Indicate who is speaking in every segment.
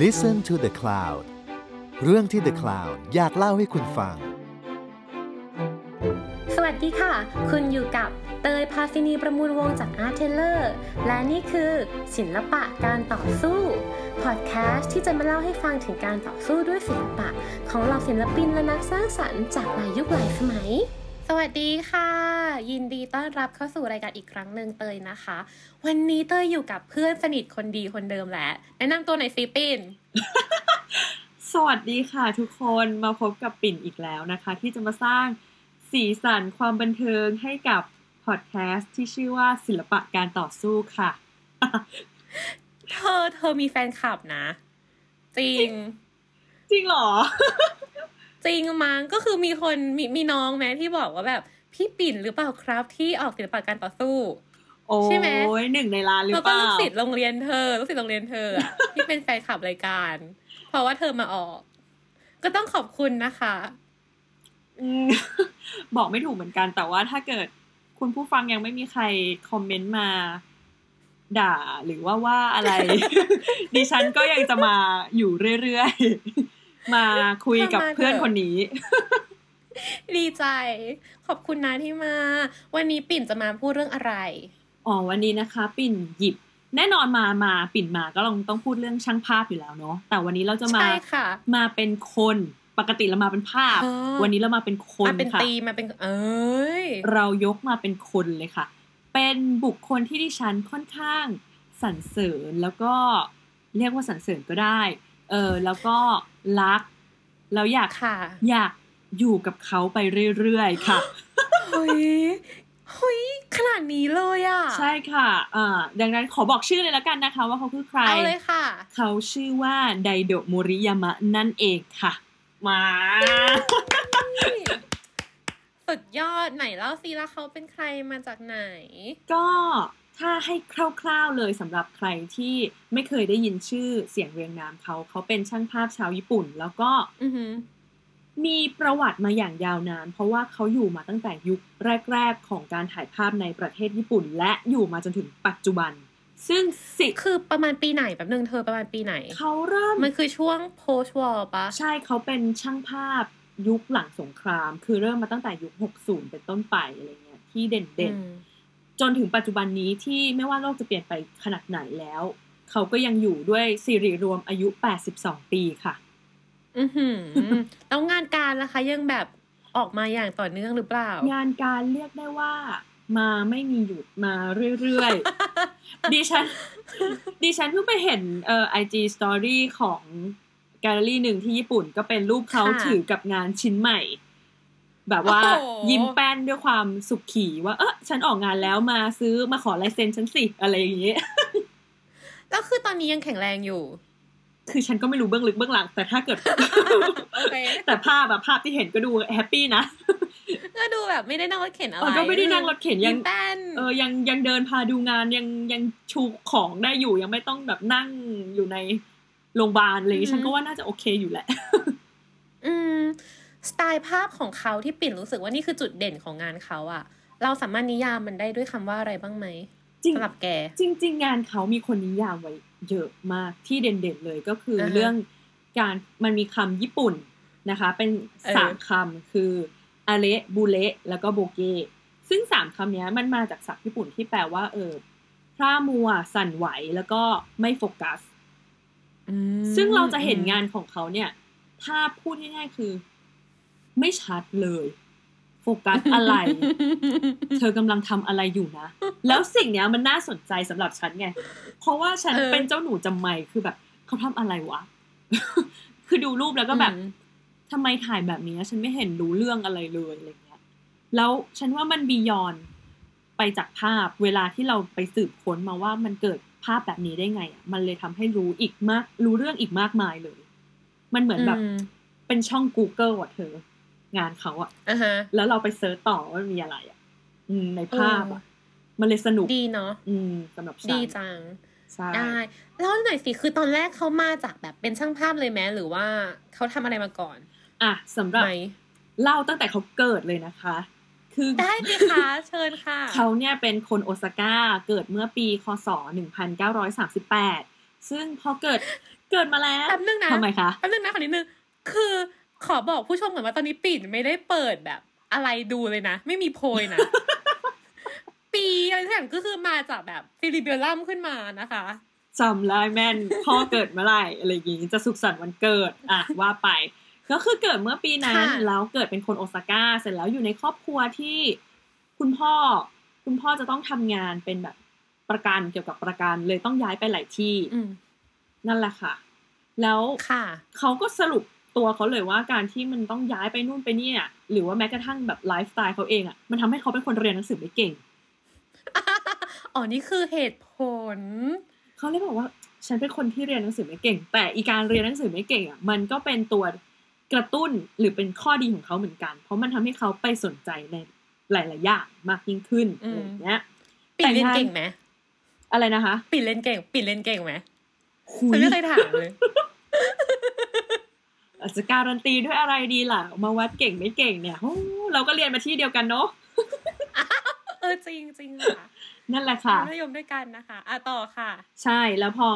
Speaker 1: Listen to the Cloud เรื่องที่ The Cloud อยากเล่าให้คุณฟัง
Speaker 2: สวัสดีค่ะ คุณอยู่กับเตยพาซินีประมูลวงจาก Art Taylor และนี่คือศิลปะการต่อสู้พอดแคสต์ที่จะมาเล่าให้ฟังถึงการต่อสู้ด้วยศิลปะ ของเหล่าศิลปินและนักสร้างสรรค์จากหลายยุคหลายสมัย สวัสดีค่ะ ยินดีต้อนรับเข้าสู่รายการอีกครั้งหนึ่งเตยนะคะ วันนี้เตยอยู่กับเพื่อนสนิทคนดีคนเดิมแหละ แนะนำตัวหน่อยสิปิน
Speaker 3: สวัสดีค่ะทุกคนมาพบกับปิ่นอีกแล้วนะคะ ที่จะมาสร้างสีสันความบันเทิงให้กับพอดแคสต์ที่ชื่อว่าศิลปะการต่อสู้ค่ะ
Speaker 2: เธอเธอมีแฟนคลับนะ จริง
Speaker 3: จริงเหรอ
Speaker 2: จริงมั้งก็คือมีคนมีมีน้องแม้ที่บอกว่าแบบ พี่ปิ่นหรือเปล่าครับที่ออกศิลปะการต่อสู้
Speaker 3: โอ้
Speaker 2: ใช่ไหม
Speaker 3: ยหนึ่งในล้านหรือ
Speaker 2: แล้ว
Speaker 3: เป
Speaker 2: ก็
Speaker 3: ล่า
Speaker 2: ลูกศิษย์โรงเรียนเธอลูกศิษย์โรงเรียนเธออะที่เป็นแฟนคลับรายการ เพราะว่าเธอมาออก ก็ต้องขอบคุณนะคะ
Speaker 3: อืมบอกไม่ถูกเหมือนกัน แต่ว่าถ้าเกิดคุณผู้ฟังยังไม่มีใครคอมเมนต์มา ด่าหรือว่าว่าอะไร ดิฉันก็ยังจะมาอยู่เรื่อยๆ มาคุยกับเพื่อนคนนี้
Speaker 2: ดีใจ ขอบคุณนะที่มา วันนี้ปิ่นจะมาพูดเรื่องอะไร
Speaker 3: อ๋อวันนี้นะคะ ปิ่นหยิบ แน่นอนมามาปิ่นมาก็ลองต้องพูดเรื่องช่างภาพอยู่แล้วเนาะแต่วันนี้เราจะมา
Speaker 2: ใช่ค่ะ
Speaker 3: มาเป็นคนปกติเรามาเป็นภาพ
Speaker 2: อ๋อ
Speaker 3: วันนี้เรามาเป็นคน
Speaker 2: มาเป็น
Speaker 3: ค่ะ
Speaker 2: ตีมาเป็นเอ้ย
Speaker 3: เรายกมาเป็นคนเลยค่ะ เป็นบุคคลที่ดิฉันค่อนข้างสรรเสริญแล้วก็เรียกว่าสรรเสริญก็ได้ เออแล้วก็รักแล้วอยาก
Speaker 2: ค่ะ
Speaker 3: อยาก อยู่กับเขาไปเรื่อยๆค่ะ
Speaker 2: เฮ้ยเฮ้ยขนาดนี้เลยอะ
Speaker 3: ใช่ค่ะอ่าดังนั้นขอบอกชื่อเลยแล้วกันนะคะ ว่าเขาคือใคร
Speaker 2: เอาเลยค่ะ
Speaker 3: เขาชื่อว่าไดโดะโมริยามะนั่นเองค่ะ มา
Speaker 2: สุดยอดไหนเล่าซิแล้วเขาเป็นใครมาจากไหน
Speaker 3: ก็ถ้าให้คร่าวๆเลยสำหรับใครที่ไม่เคยได้ยินชื่อเสียงเรียงนามเขา เขาเป็นช่างภาพชาวญี่ปุ่น แล้วก็
Speaker 2: อือหือ
Speaker 3: มีประวัติมาอย่างยาวนาน เพราะว่าเขาอยู่มาตั้งแต่ยุคแรก ๆ ของการถ่ายภาพในประเทศญี่ปุ่น และอยู่มาจนถึงปัจจุบัน ซึ่งสิ
Speaker 2: คือประมาณปีไหนแบบนึงเธอประมาณปีไหน
Speaker 3: เขาเริ่ม
Speaker 2: มันคือช่วง post war ปะ
Speaker 3: ใช่เขาเป็นช่างภาพยุคหลังสงคราม คือเริ่มมาตั้งแต่ยุค 60 เป็นต้นไปอะไรเงี้ยที่เด่น
Speaker 2: อืม
Speaker 3: ๆจนถึงปัจจุบันนี้ที่ไม่ว่าโลกจะเปลี่ยนไปขนาดไหนแล้ว เขาก็ยังอยู่ด้วยสิริรวมอายุ 82 ปีค่ะ
Speaker 2: อือหือแล้วงานการล่ะคะยังแบบออกมาอย่างต่อเนื่องหรือเปล่า
Speaker 3: งานการเรียกได้ว่ามาไม่มีหยุดมาเรื่อยๆ ดิฉัน ดิฉันเพิ่งไปเห็นเอ่อ IG Story ของแกลเลอรี่หนึ่งที่ญี่ปุ่นก็เป็นรูปเขา
Speaker 2: ค่ะ
Speaker 3: ถือกับงานชิ้นใหม่ แบบว่า
Speaker 2: โอ้โห
Speaker 3: ยิ้มแป้นด้วยความสุขขี่ว่าเออฉันออกงานแล้วมาซื้อมาขอลายเซ็นฉันสิ อะไรอย่างเงี้ย
Speaker 2: แล้วคือตอนนี้ยังแข็งแรงอยู่
Speaker 3: คือฉันก็ไม่รู้เบื้องลึกเบื้องหลัง แต่ถ้าเกิด
Speaker 2: โอเค
Speaker 3: แต่ภาพอะภาพที่เห็นก็ดูแฮปปี้นะ
Speaker 2: ก็ดูแบบไม่ได้นั่งรถเข็นอะไร
Speaker 3: เออก็ไม่ได้นั่งรถเข็นยัง
Speaker 2: ยิ้มแป้น
Speaker 3: เออยังยังเดินพาดูงานยังยังชูของได้อยู่ยังไม่ต้องแบบนั่งอยู่ในโรงพยาบาลอะไรอย่างงี้
Speaker 2: อือฮึ
Speaker 3: ฉันก็ว่าน่าจะโอเคอยู่แหละ
Speaker 2: อืมสไตล์ภาพของเขาที่ปิ่นรู้สึกว่านี่คือจุดเด่นของงานเขาอะเราสามารถนิยามมันได้ด้วยคำว่าอะไรบ้างไหม
Speaker 3: จริง
Speaker 2: สำหรับแก
Speaker 3: จริง ๆ งานเขามีคนนิยามไว้ เยอะมากที่เด่นๆเลยก็คืออ
Speaker 2: อฮะ
Speaker 3: เรื่องการมันมีคำญี่ปุ่นนะคะ เป็น
Speaker 2: เออ
Speaker 3: สามคำคืออาเละบูเละแล้วก็โบเกซึ่งสามคำเนี้ยมันมาจากศัพท์ญี่ปุ่นที่แปลว่า เออพร่ามัว สั่นไหวแล้วก็ไม่โฟกัส
Speaker 2: อืม
Speaker 3: ซึ่งเราจะเห็นงานของเขาเนี่ยถ้าพูดง่ายๆคือ ไม่ชัดเลย โฟกัสอะไร เธอกำลังทำอะไรอยู่นะ แล้วสิ่งเนี้ยมันน่าสนใจสำหรับฉันไง เพราะว่าฉัน
Speaker 2: เออ
Speaker 3: เป็นเจ้าหนูจำไม่คือแบบเขาทำอะไรวะ คือดูรูปแล้วก็แบบ
Speaker 2: อืม
Speaker 3: ทำไมถ่ายแบบนี้ ฉันไม่เห็นรู้เรื่องอะไรเลยอะไรเงี้ย แล้วฉันว่ามันบียอนไปจากภาพ เวลาที่เราไปสืบค้นมาว่ามันเกิดภาพแบบนี้ได้ไงอะ มันเลยทำให้รู้อีกมาก รู้เรื่องอีกมากมายเลย มันเหมือนแบบ
Speaker 2: อืม
Speaker 3: เป็นช่อง Google อะเธอ งานเขาอะ
Speaker 2: อ่าฮะ
Speaker 3: แล้วเราไปเซิร์ชต่อว่ามันมีอะไรอะอืมในภาพอะ
Speaker 2: เอ
Speaker 3: มันเลยสนุก
Speaker 2: ดีเนาะ
Speaker 3: อืมสำหรับฉัน
Speaker 2: ดีจัง
Speaker 3: ใช่
Speaker 2: ได้แล้วหน่อยสิคือตอนแรกเขามาจากแบบเป็นช่างภาพเลยไหมหรือว่าเขาทำอะไรมาก่อน
Speaker 3: อะสำหรับ
Speaker 2: ไหม
Speaker 3: เล่าตั้งแต่เขาเกิดเลยนะคะ คือ
Speaker 2: ได้ดิคะเชิญค่ะ
Speaker 3: เขาเนี่ยเป็นคนโอซาก้าเกิดเมื่อปีคศ1938 ซึ่งพอเกิดเกิดมาแล้ว
Speaker 2: แป๊บนึงนะ
Speaker 3: ทำไมคะ
Speaker 2: แป๊บนึงนะขอนิดนึงคือ ขอบอกผู้ชมก่อนว่าตอนนี้ปิ่นไม่ได้เปิดแบบ อะไรดูเลยนะ ไม่มีโพยนะ ปีอะไรทุกอย่างก็คือมาจากแบบ cerebellum ขึ้นมานะคะ
Speaker 3: จำได้แม่นพ่อเกิดเมื่อไหร่อะไรอย่างงี้จะสุขสันต์วันเกิด อะว่าไป ก็คือเกิดเมื่อปีนั้น
Speaker 2: ค่ะ
Speaker 3: แล้วเกิดเป็นคนโอซาก้าเสร็จแล้วอยู่ในครอบครัวที่คุณพ่อ คุณพ่อจะต้องทำงานเป็นแบบประกันเกี่ยวกับประกันเลยต้องย้ายไปหลายที่
Speaker 2: อืม
Speaker 3: นั่นแหละค่ะ แล้ว
Speaker 2: ค่ะ
Speaker 3: เขาก็สรุป ตัวเขาเลยว่าการที่มันต้องย้ายไปนู่นไปนี่อะหรือว่าแม้กระทั่งแบบไลฟ์สไตล์เขาเองอะมันทำให้เขาเป็นคนเรียนหนังสือไม่เก่ง
Speaker 2: อ๋อนี่คือเหตุผล
Speaker 3: เขาเลยบอกว่าฉันเป็นคนที่เรียนหนังสือไม่เก่ง แต่อีการเรียนหนังสือไม่เก่งอะมันก็เป็นตัวกระตุ้นหรือเป็นข้อดีของเขาเหมือนกัน เพราะมันทำให้เขาไปสนใจในหลายๆอย่างมากยิ่งขึ้น
Speaker 2: อืม
Speaker 3: อะไรอย่างเงี้ย
Speaker 2: ปิ่นเล่นเก่งไหม
Speaker 3: อะไรนะคะ
Speaker 2: ปิ่นเล่นเก่ง ปิ่นเล่นเก่งไหม
Speaker 3: คุย
Speaker 2: ฉันไม่เคยถามเลย
Speaker 3: อาจจะการันตีด้วยอะไรดีล่ะ มาวัดเก่งไม่เก่งเนี่ยโอ้เราก็เรียนมาที่เดียวกันเนาะ
Speaker 2: เออจริงจริงค่ะ
Speaker 3: นั่นแหละค่ะ
Speaker 2: มัธยมด้วยกันนะคะอะต่อค่ะ
Speaker 3: ใช่แล้วพอ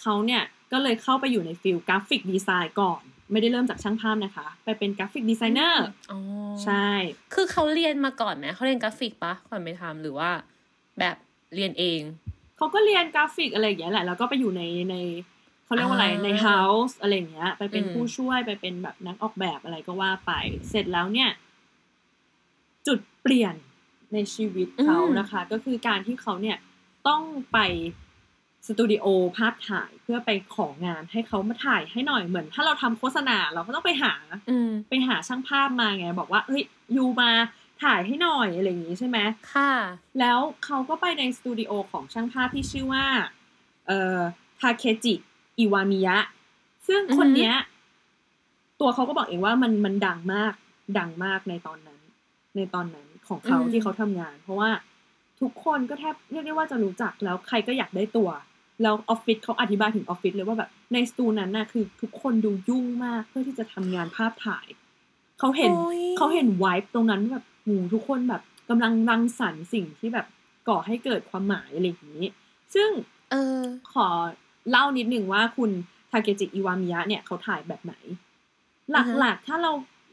Speaker 3: เขาเนี่ยก็เลยเข้าไปอยู่ใน field graphic design ก่อน ไม่ได้เริ่มจากช่างภาพนะคะ ไปเป็น graphic designerอ๋
Speaker 2: อ
Speaker 3: ใช่
Speaker 2: คือเขาเรียนมาก่อนไหมเขาเรียนกราฟิกปะก่อนไปทำหรือว่าแบบเรียนเอง
Speaker 3: เขาก็เรียนกราฟิกอะไรอย่างเงี้ยแหละแล้วก็ไปอยู่ในใน เขาเรียกว่าอะไร
Speaker 2: อ่า
Speaker 3: in-house อะไรอย่างเงี้ย ไปเป็น
Speaker 2: อืม
Speaker 3: ผู้ช่วยไปเป็นแบบนักออกแบบอะไรก็ว่าไป เสร็จแล้วเนี่ย จุดเปลี่ยนในชีวิตเขานะคะ ก็คือการที่เขาเนี่ยต้องไปสตูดิโอภาพถ่ายเพื่อไปของานให้เขามาถ่ายให้หน่อยเหมือน ถ้าเราทำโฆษณาเราก็ต้องไปหา
Speaker 2: อืม
Speaker 3: ไปหาช่างภาพมาไง บอกว่าเฮ้ยยูมาถ่ายให้หน่อยอะไรอย่างงี้ใช่ไหม
Speaker 2: ค่ะ
Speaker 3: แล้วเขาก็ไปในสตูดิโอของช่างภาพที่ชื่อว่า เอ่อทาเคจิ อิวามิยะ ซึ่งคนเนี้ย ตัวเขาก็บอกเองว่ามันมันดังมาก ดังมากในตอนนั้น ในตอนนั้นของเขา
Speaker 2: อืม
Speaker 3: ที่เขาทำงาน เพราะว่าทุกคนก็แทบเรียกได้ว่าจะรู้จักแล้วใครก็อยากได้ตัว แล้วออฟฟิศเขาอธิบายถึงออฟฟิศเลยว่าแบบในสตูนั้นน่ะคือ ทุกคนดูยุ่งมากเพื่อที่จะทำงานภาพถ่าย เขาเห็น
Speaker 2: โอ้ย
Speaker 3: เขาเห็นไวท์ตรงนั้นแบบหูทุกคนแบบกำลังรังสรรค์สิ่งที่แบบก่อให้เกิดความหมายอะไรอย่างนี้ ซึ่ง
Speaker 2: เออ
Speaker 3: ขอ เล่านิดหนึ่งว่าคุณทาเกจิอิวามิยะเนี่ยเขาถ่ายแบบไหน
Speaker 2: อ่าฮะ
Speaker 3: หลักๆ ถ้าเรา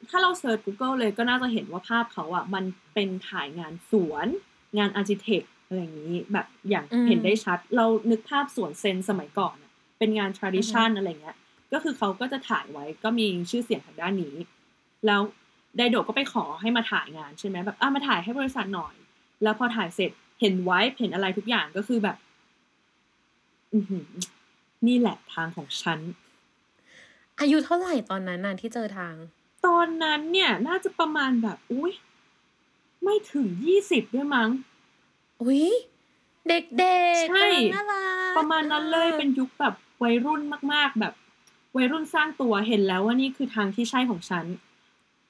Speaker 3: ถ้าเราเซิร์ช Google เลยก็น่าจะเห็นว่าภาพเขาอะ มันเป็นถ่ายงานสวน งานอาร์ติเทคอะไรอย่างนี้ แบบอย่างเห็นได้ชัด เรานึกภาพสวนเซนสมัยก่อนอะเป็นงาน tradition อะไรเงี้ย ก็คือเขาก็จะถ่ายไว้ก็มีชื่อเสียงทางด้านนี้ แล้วไดโดก็ไปขอให้มาถ่ายงานใช่ไหมแบบอะมาถ่ายให้บริษัทหน่อย แล้วพอถ่ายเสร็จเห็นไว้เห็นอะไรทุกอย่างก็คือแบบอือหือ นี่แหละทางของฉัน
Speaker 2: อายุเท่าไหร่ตอนนั้นน่ะที่เจอทาง
Speaker 3: ตอนนั้นเนี่ยน่าจะประมาณแบบ อุ้ยไม่ถึงยี่สิบด้วยมั้ง
Speaker 2: อุ้ยเด็กๆ
Speaker 3: ใช่
Speaker 2: กำลังน่ารัก
Speaker 3: ประมาณนั้นเลยเป็นยุคแบบวัยรุ่นมาก ๆ แบบ วัยรุ่นสร้างตัวเห็นแล้วว่านี่คือทางที่ใช่ของฉัน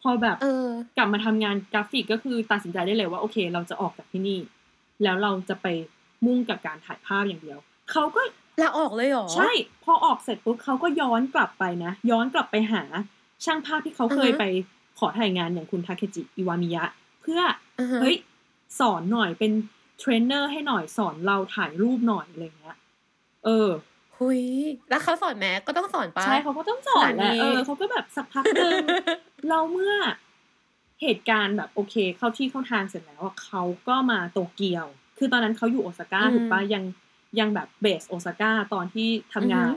Speaker 3: พอแบบ
Speaker 2: เออ
Speaker 3: กลับมาทำงานกราฟิกก็คือตัดสินใจได้เลยว่าโอเค เราจะออกจากที่นี่ แล้วเราจะไปมุ่งกับการถ่ายภาพอย่างเดียว เขาก็
Speaker 2: ลาออกเลยเหรอ
Speaker 3: ใช่ พอออกเสร็จปุ๊บเขาก็ย้อนกลับไปนะ ย้อนกลับไปหาช่างภาพที่เขาเคย
Speaker 2: อือฮะ
Speaker 3: ไปขอถ่ายงานอย่างคุณทาเคจิอิวามิยะ เพื่อ
Speaker 2: อ่าฮะ
Speaker 3: เฮ้ยสอนหน่อยเป็นเทรนเนอร์ให้หน่อยสอนเราถ่ายรูปหน่อยอะไรเงี้ย เออ
Speaker 2: หุยแล้วเขาสอนแม้ก็ต้องสอนปะ
Speaker 3: ใช่เขาก็ต้องสอนแหละ
Speaker 2: ขนาดนี้
Speaker 3: เออเขาก็แบบสักพักหนึ่งเราเมื่อเหตุการณ์แบบโอเค เข้าที่เข้าทางเสร็จแล้วอะเขาก็มาโตเกียว คือตอนนั้นเขาอยู่โอซาก้าถูกปะยัง ยังแบบเบสโอซาก้าตอนที่ทำงาน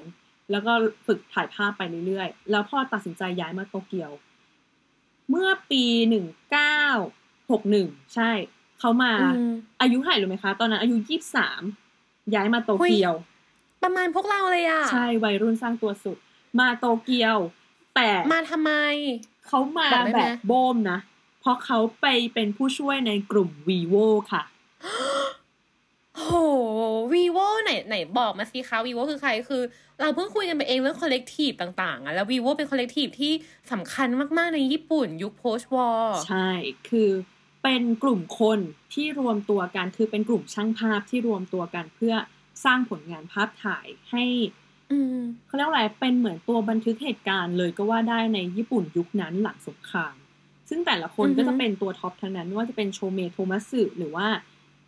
Speaker 3: แล้วก็ฝึกถ่ายภาพไปเรื่อยๆ แล้วพอตัดสินใจย้ายมาโตเกียว เมื่อปีหนึ่งเก้าหกหนึ่งใช่ เขามา
Speaker 2: อืม
Speaker 3: อายุเท่าไหร่รู้ไหมคะ ตอนนั้นอายุยี่สิบสามย้ายมาโตเกียว
Speaker 2: ประมาณพวกเราเลยอะ
Speaker 3: ใช่วัยรุ่นสร้างตัวสุด มาโตเกียว แต่
Speaker 2: มาทำไม
Speaker 3: เขามา
Speaker 2: บอกได้ไหม
Speaker 3: แบบโบมนะ เพราะเขาไปเป็นผู้ช่วยในกลุ่ม vivo ค่ะ
Speaker 2: โหวีโวไหนไหนบอกมาสิคะวีโวคือใครคือ เราเพิ่งคุยกันไปเองเรื่อง collective ต่างๆอะแล้ว vivo เป็น collective ที่สำคัญมากๆในญี่ปุ่นยุค post-war
Speaker 3: ใช่ คือเป็นกลุ่มคนที่รวมตัวกันคือเป็นกลุ่มช่างภาพที่รวมตัวกันเพื่อสร้างผลงานภาพถ่ายให้
Speaker 2: อืม
Speaker 3: เขาเรียกว่าอะไรเป็นเหมือนตัวบันทึกเหตุการณ์เลยก็ว่าได้ในญี่ปุ่นยุคนั้นหลังสงคราม ซึ่งแต่ละคน
Speaker 2: อือฮึ
Speaker 3: ก็จะเป็นตัว top ทั้งนั้นไม่ว่าจะเป็นโชเมโทมัสึหรือว่า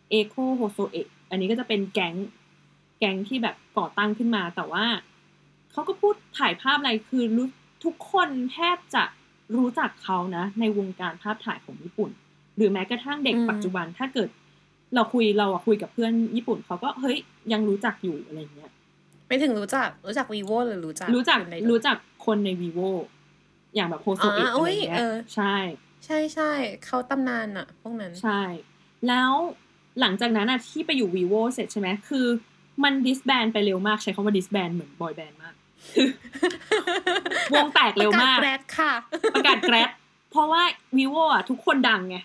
Speaker 3: เอโคโฮโซเอะ อันนี้ก็จะเป็นแก๊งแก๊งที่แบบก่อตั้งขึ้นมา แต่ว่าเขาก็พูดถ่ายภาพอะไรคือรู้ทุกคนแทบจะรู้จักเขานะ ในวงการภาพถ่ายของญี่ปุ่น หรือแม้กระทั่งเด็ก
Speaker 2: อืม
Speaker 3: ปัจจุบันถ้าเกิด เราคุยเราอะคุยกับเพื่อนญี่ปุ่นเขาก็เฮ้ยยังรู้จักอยู่อะไรเงี้ย
Speaker 2: ไม่ถึงรู้จักรู้จักวีโวหรือรู้จัก
Speaker 3: รู้จัก
Speaker 2: คนใน
Speaker 3: รู้จักคนใน vivo อย่างแบบโฮโซเอะ
Speaker 2: อ่า
Speaker 3: อะไร
Speaker 2: อุ๊ย
Speaker 3: เงี้ย
Speaker 2: เออ
Speaker 3: ใช่
Speaker 2: ใช่ใช่เขาตำนานอะพวกนั้น
Speaker 3: ใช่ แล้ว หลังจากนั้นอะที่ไปอยู่ vivo เสร็จใช่ไหมคือ มัน disband ไปเร็วมากใช้คำว่า disband เหมือน boy band มาก วงแตกเร็วมาก
Speaker 2: ประกาศแกรดค่ะ
Speaker 3: ประกาศ gradเพราะว่า vivo อะทุกคนดังไง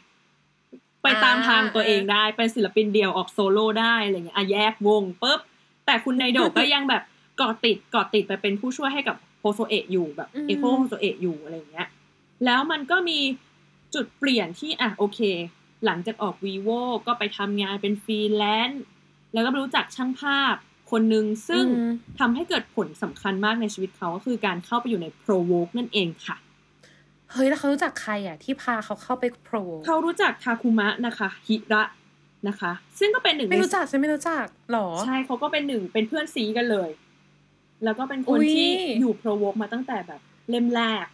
Speaker 3: ไปตามทางตัวเองได้ เป็นศิลปินเดี่ยวออกโซโล่ได้อะไรเงี้ยอะแยกวงปุ๊บ แต่คุณไดโดะก็ยังแบบเกาะติดเกาะติดไปเป็นผู้ช่วยให้กับโฮโซเอะอยู่แบบ
Speaker 2: อืม
Speaker 3: เอโคโฮโซเอะอยู่อะไรเงี้ย แล้วมันก็มีจุดเปลี่ยนที่อะโอเค หลังจากออก vivo ก็ไปทำงานเป็นฟรีแลนซ์แล้วก็รู้จักช่างภาพคนหนึ่งซึ่ง
Speaker 2: อืม
Speaker 3: ทำให้เกิดผลสำคัญมากในชีวิตเขาก็คือการเข้าไปอยู่ใน Provoke นั่นเองค่ะ
Speaker 2: เฮ้ย แล้วเขารู้จักใครอะที่พาเขาเข้าไปโปร
Speaker 3: เขารู้จักทาคุมะนะคะฮิระนะคะ ซึ่งก็เป็นหนึ่ง
Speaker 2: ไม่
Speaker 3: ใน
Speaker 2: รู้จักฉันไม่รู้จักหรอ
Speaker 3: ใช่เขาก็เป็นหนึ่งเป็นเพื่อนซีกันเลย แล้วก็เป็นค
Speaker 2: อุ๊
Speaker 3: น
Speaker 2: ย
Speaker 3: ที่อยู่ Provoke มาตั้งแต่แบบเล่มแรก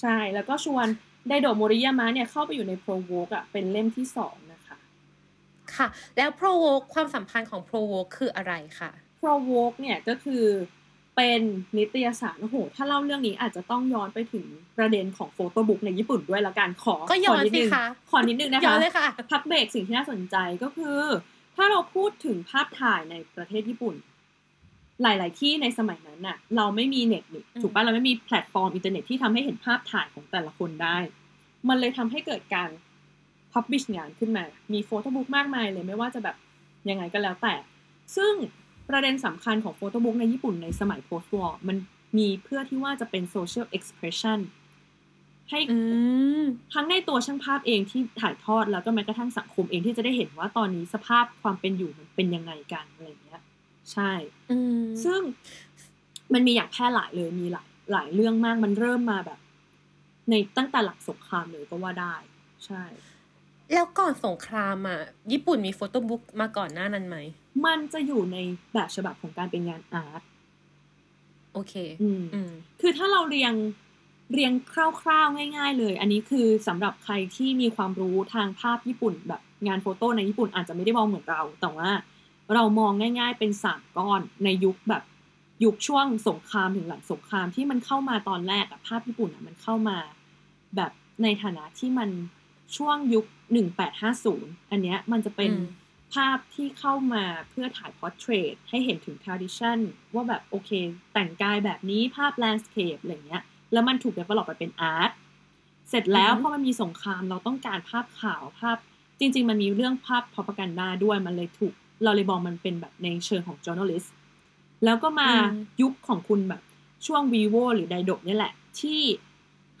Speaker 3: ใช่แล้วก็ชวน ไดโดโมริยามะเนี่ยเข้าไปอยู่ใน Provoke อะเป็นเล่มที่สองนะคะ
Speaker 2: ค่ะ แล้วโปรโวความสัมพันธ์ของโปรโวคืออะไรค่ะ
Speaker 3: Provoke เนี่ยก็คือเป็นนิตยสารโอ้โหถ้าเล่าเรื่องนี้อาจจะต้องย้อนไปถึงประเด็นของ photobook ในญี่ปุ่นด้วยละกันขอ
Speaker 2: ก็ย้อน
Speaker 3: ขอนิดนึง
Speaker 2: สิคะ
Speaker 3: ขอนิดนึงนะคะ
Speaker 2: ย้อนเลยค่ะ
Speaker 3: พักเบรกสิ่งที่น่าสนใจก็คือ ถ้าเราพูดถึงภาพถ่ายในประเทศญี่ปุ่น หลาย ๆ ที่ในสมัยนั้นน่ะ เราไม่มีเน็ตนี่
Speaker 2: อืม
Speaker 3: ถูกปะเราไม่มีแพลตฟอร์มอินเทอร์เน็ตที่ทำให้เห็นภาพถ่ายของแต่ละคนได้ มันเลยทำให้เกิดการ publish งานขึ้นมา มี photobook มากมายเลยไม่ว่าจะแบบยังไงก็แล้วแต่ ซึ่งประเด็นสำคัญของโฟโต้บุ๊กในญี่ปุ่นในสมัย post war มันมีเพื่อที่ว่าจะเป็น social expression ให้
Speaker 2: อืม
Speaker 3: ทั้งในตัวช่างภาพเองที่ถ่ายทอดแล้วก็แม้กระทั่งสังคมเองที่จะได้เห็นว่าตอนนี้สภาพความเป็นอยู่มันเป็นยังไงกันอะไรอย่างเงี้ย ใช่
Speaker 2: อืม
Speaker 3: ซึ่งมันมีอย่างแพร่หลายเลยมีหลายหลายเรื่องมากมันเริ่มมาแบบ ในตั้งแต่หลังสงครามเลยก็ว่าได้ ใช่
Speaker 2: แล้วก่อนสงครามอะ ญี่ปุ่นมีโฟโต้บุ๊กมาก่อนหน้านั้นไหม
Speaker 3: มันจะอยู่ในแบบฉบับของการเป็นงานอาร์ต
Speaker 2: โอเค
Speaker 3: อืม
Speaker 2: อืม
Speaker 3: คือถ้าเราเรียงเรียงคร่าวๆง่าย ๆ เลย อันนี้คือสำหรับใครที่มีความรู้ทางภาพญี่ปุ่น แบบงานโฟโต้ในญี่ปุ่นอาจจะไม่ได้มองเหมือนเรา แต่ว่า เรามองง่าย ๆ เป็นสามก้อนในยุคแบบยุคช่วงสงครามถึงหลังสงครามที่มันเข้ามาตอนแรกอะภาพญี่ปุ่นอะมันเข้ามา แบบในฐานะที่มันช่วงยุคหนึ่งแปดห้าศูนย์อันเนี้ยมันจะเป็น
Speaker 2: อืม
Speaker 3: ภาพที่เข้ามาเพื่อถ่าย portrait ให้เห็นถึง tradition ว่าแบบโอเค แต่งกายแบบนี้ภาพ landscape อะไรเงี้ย แล้วมันถูก develop ไปเป็น art เสร็จแล้ว
Speaker 2: อือฮึ
Speaker 3: พอมันมีสงครามเราต้องการภาพข่าวภาพ จริง ๆ มันมีเรื่องภาพ propaganda ด้วยมันเลยถูก เราเลยมองมันเป็นแบบในเชิงของ journalist แล้วก็มายุคของคุณแบบช่วง vivo หรือไดโดเนี่ยแหละ ที่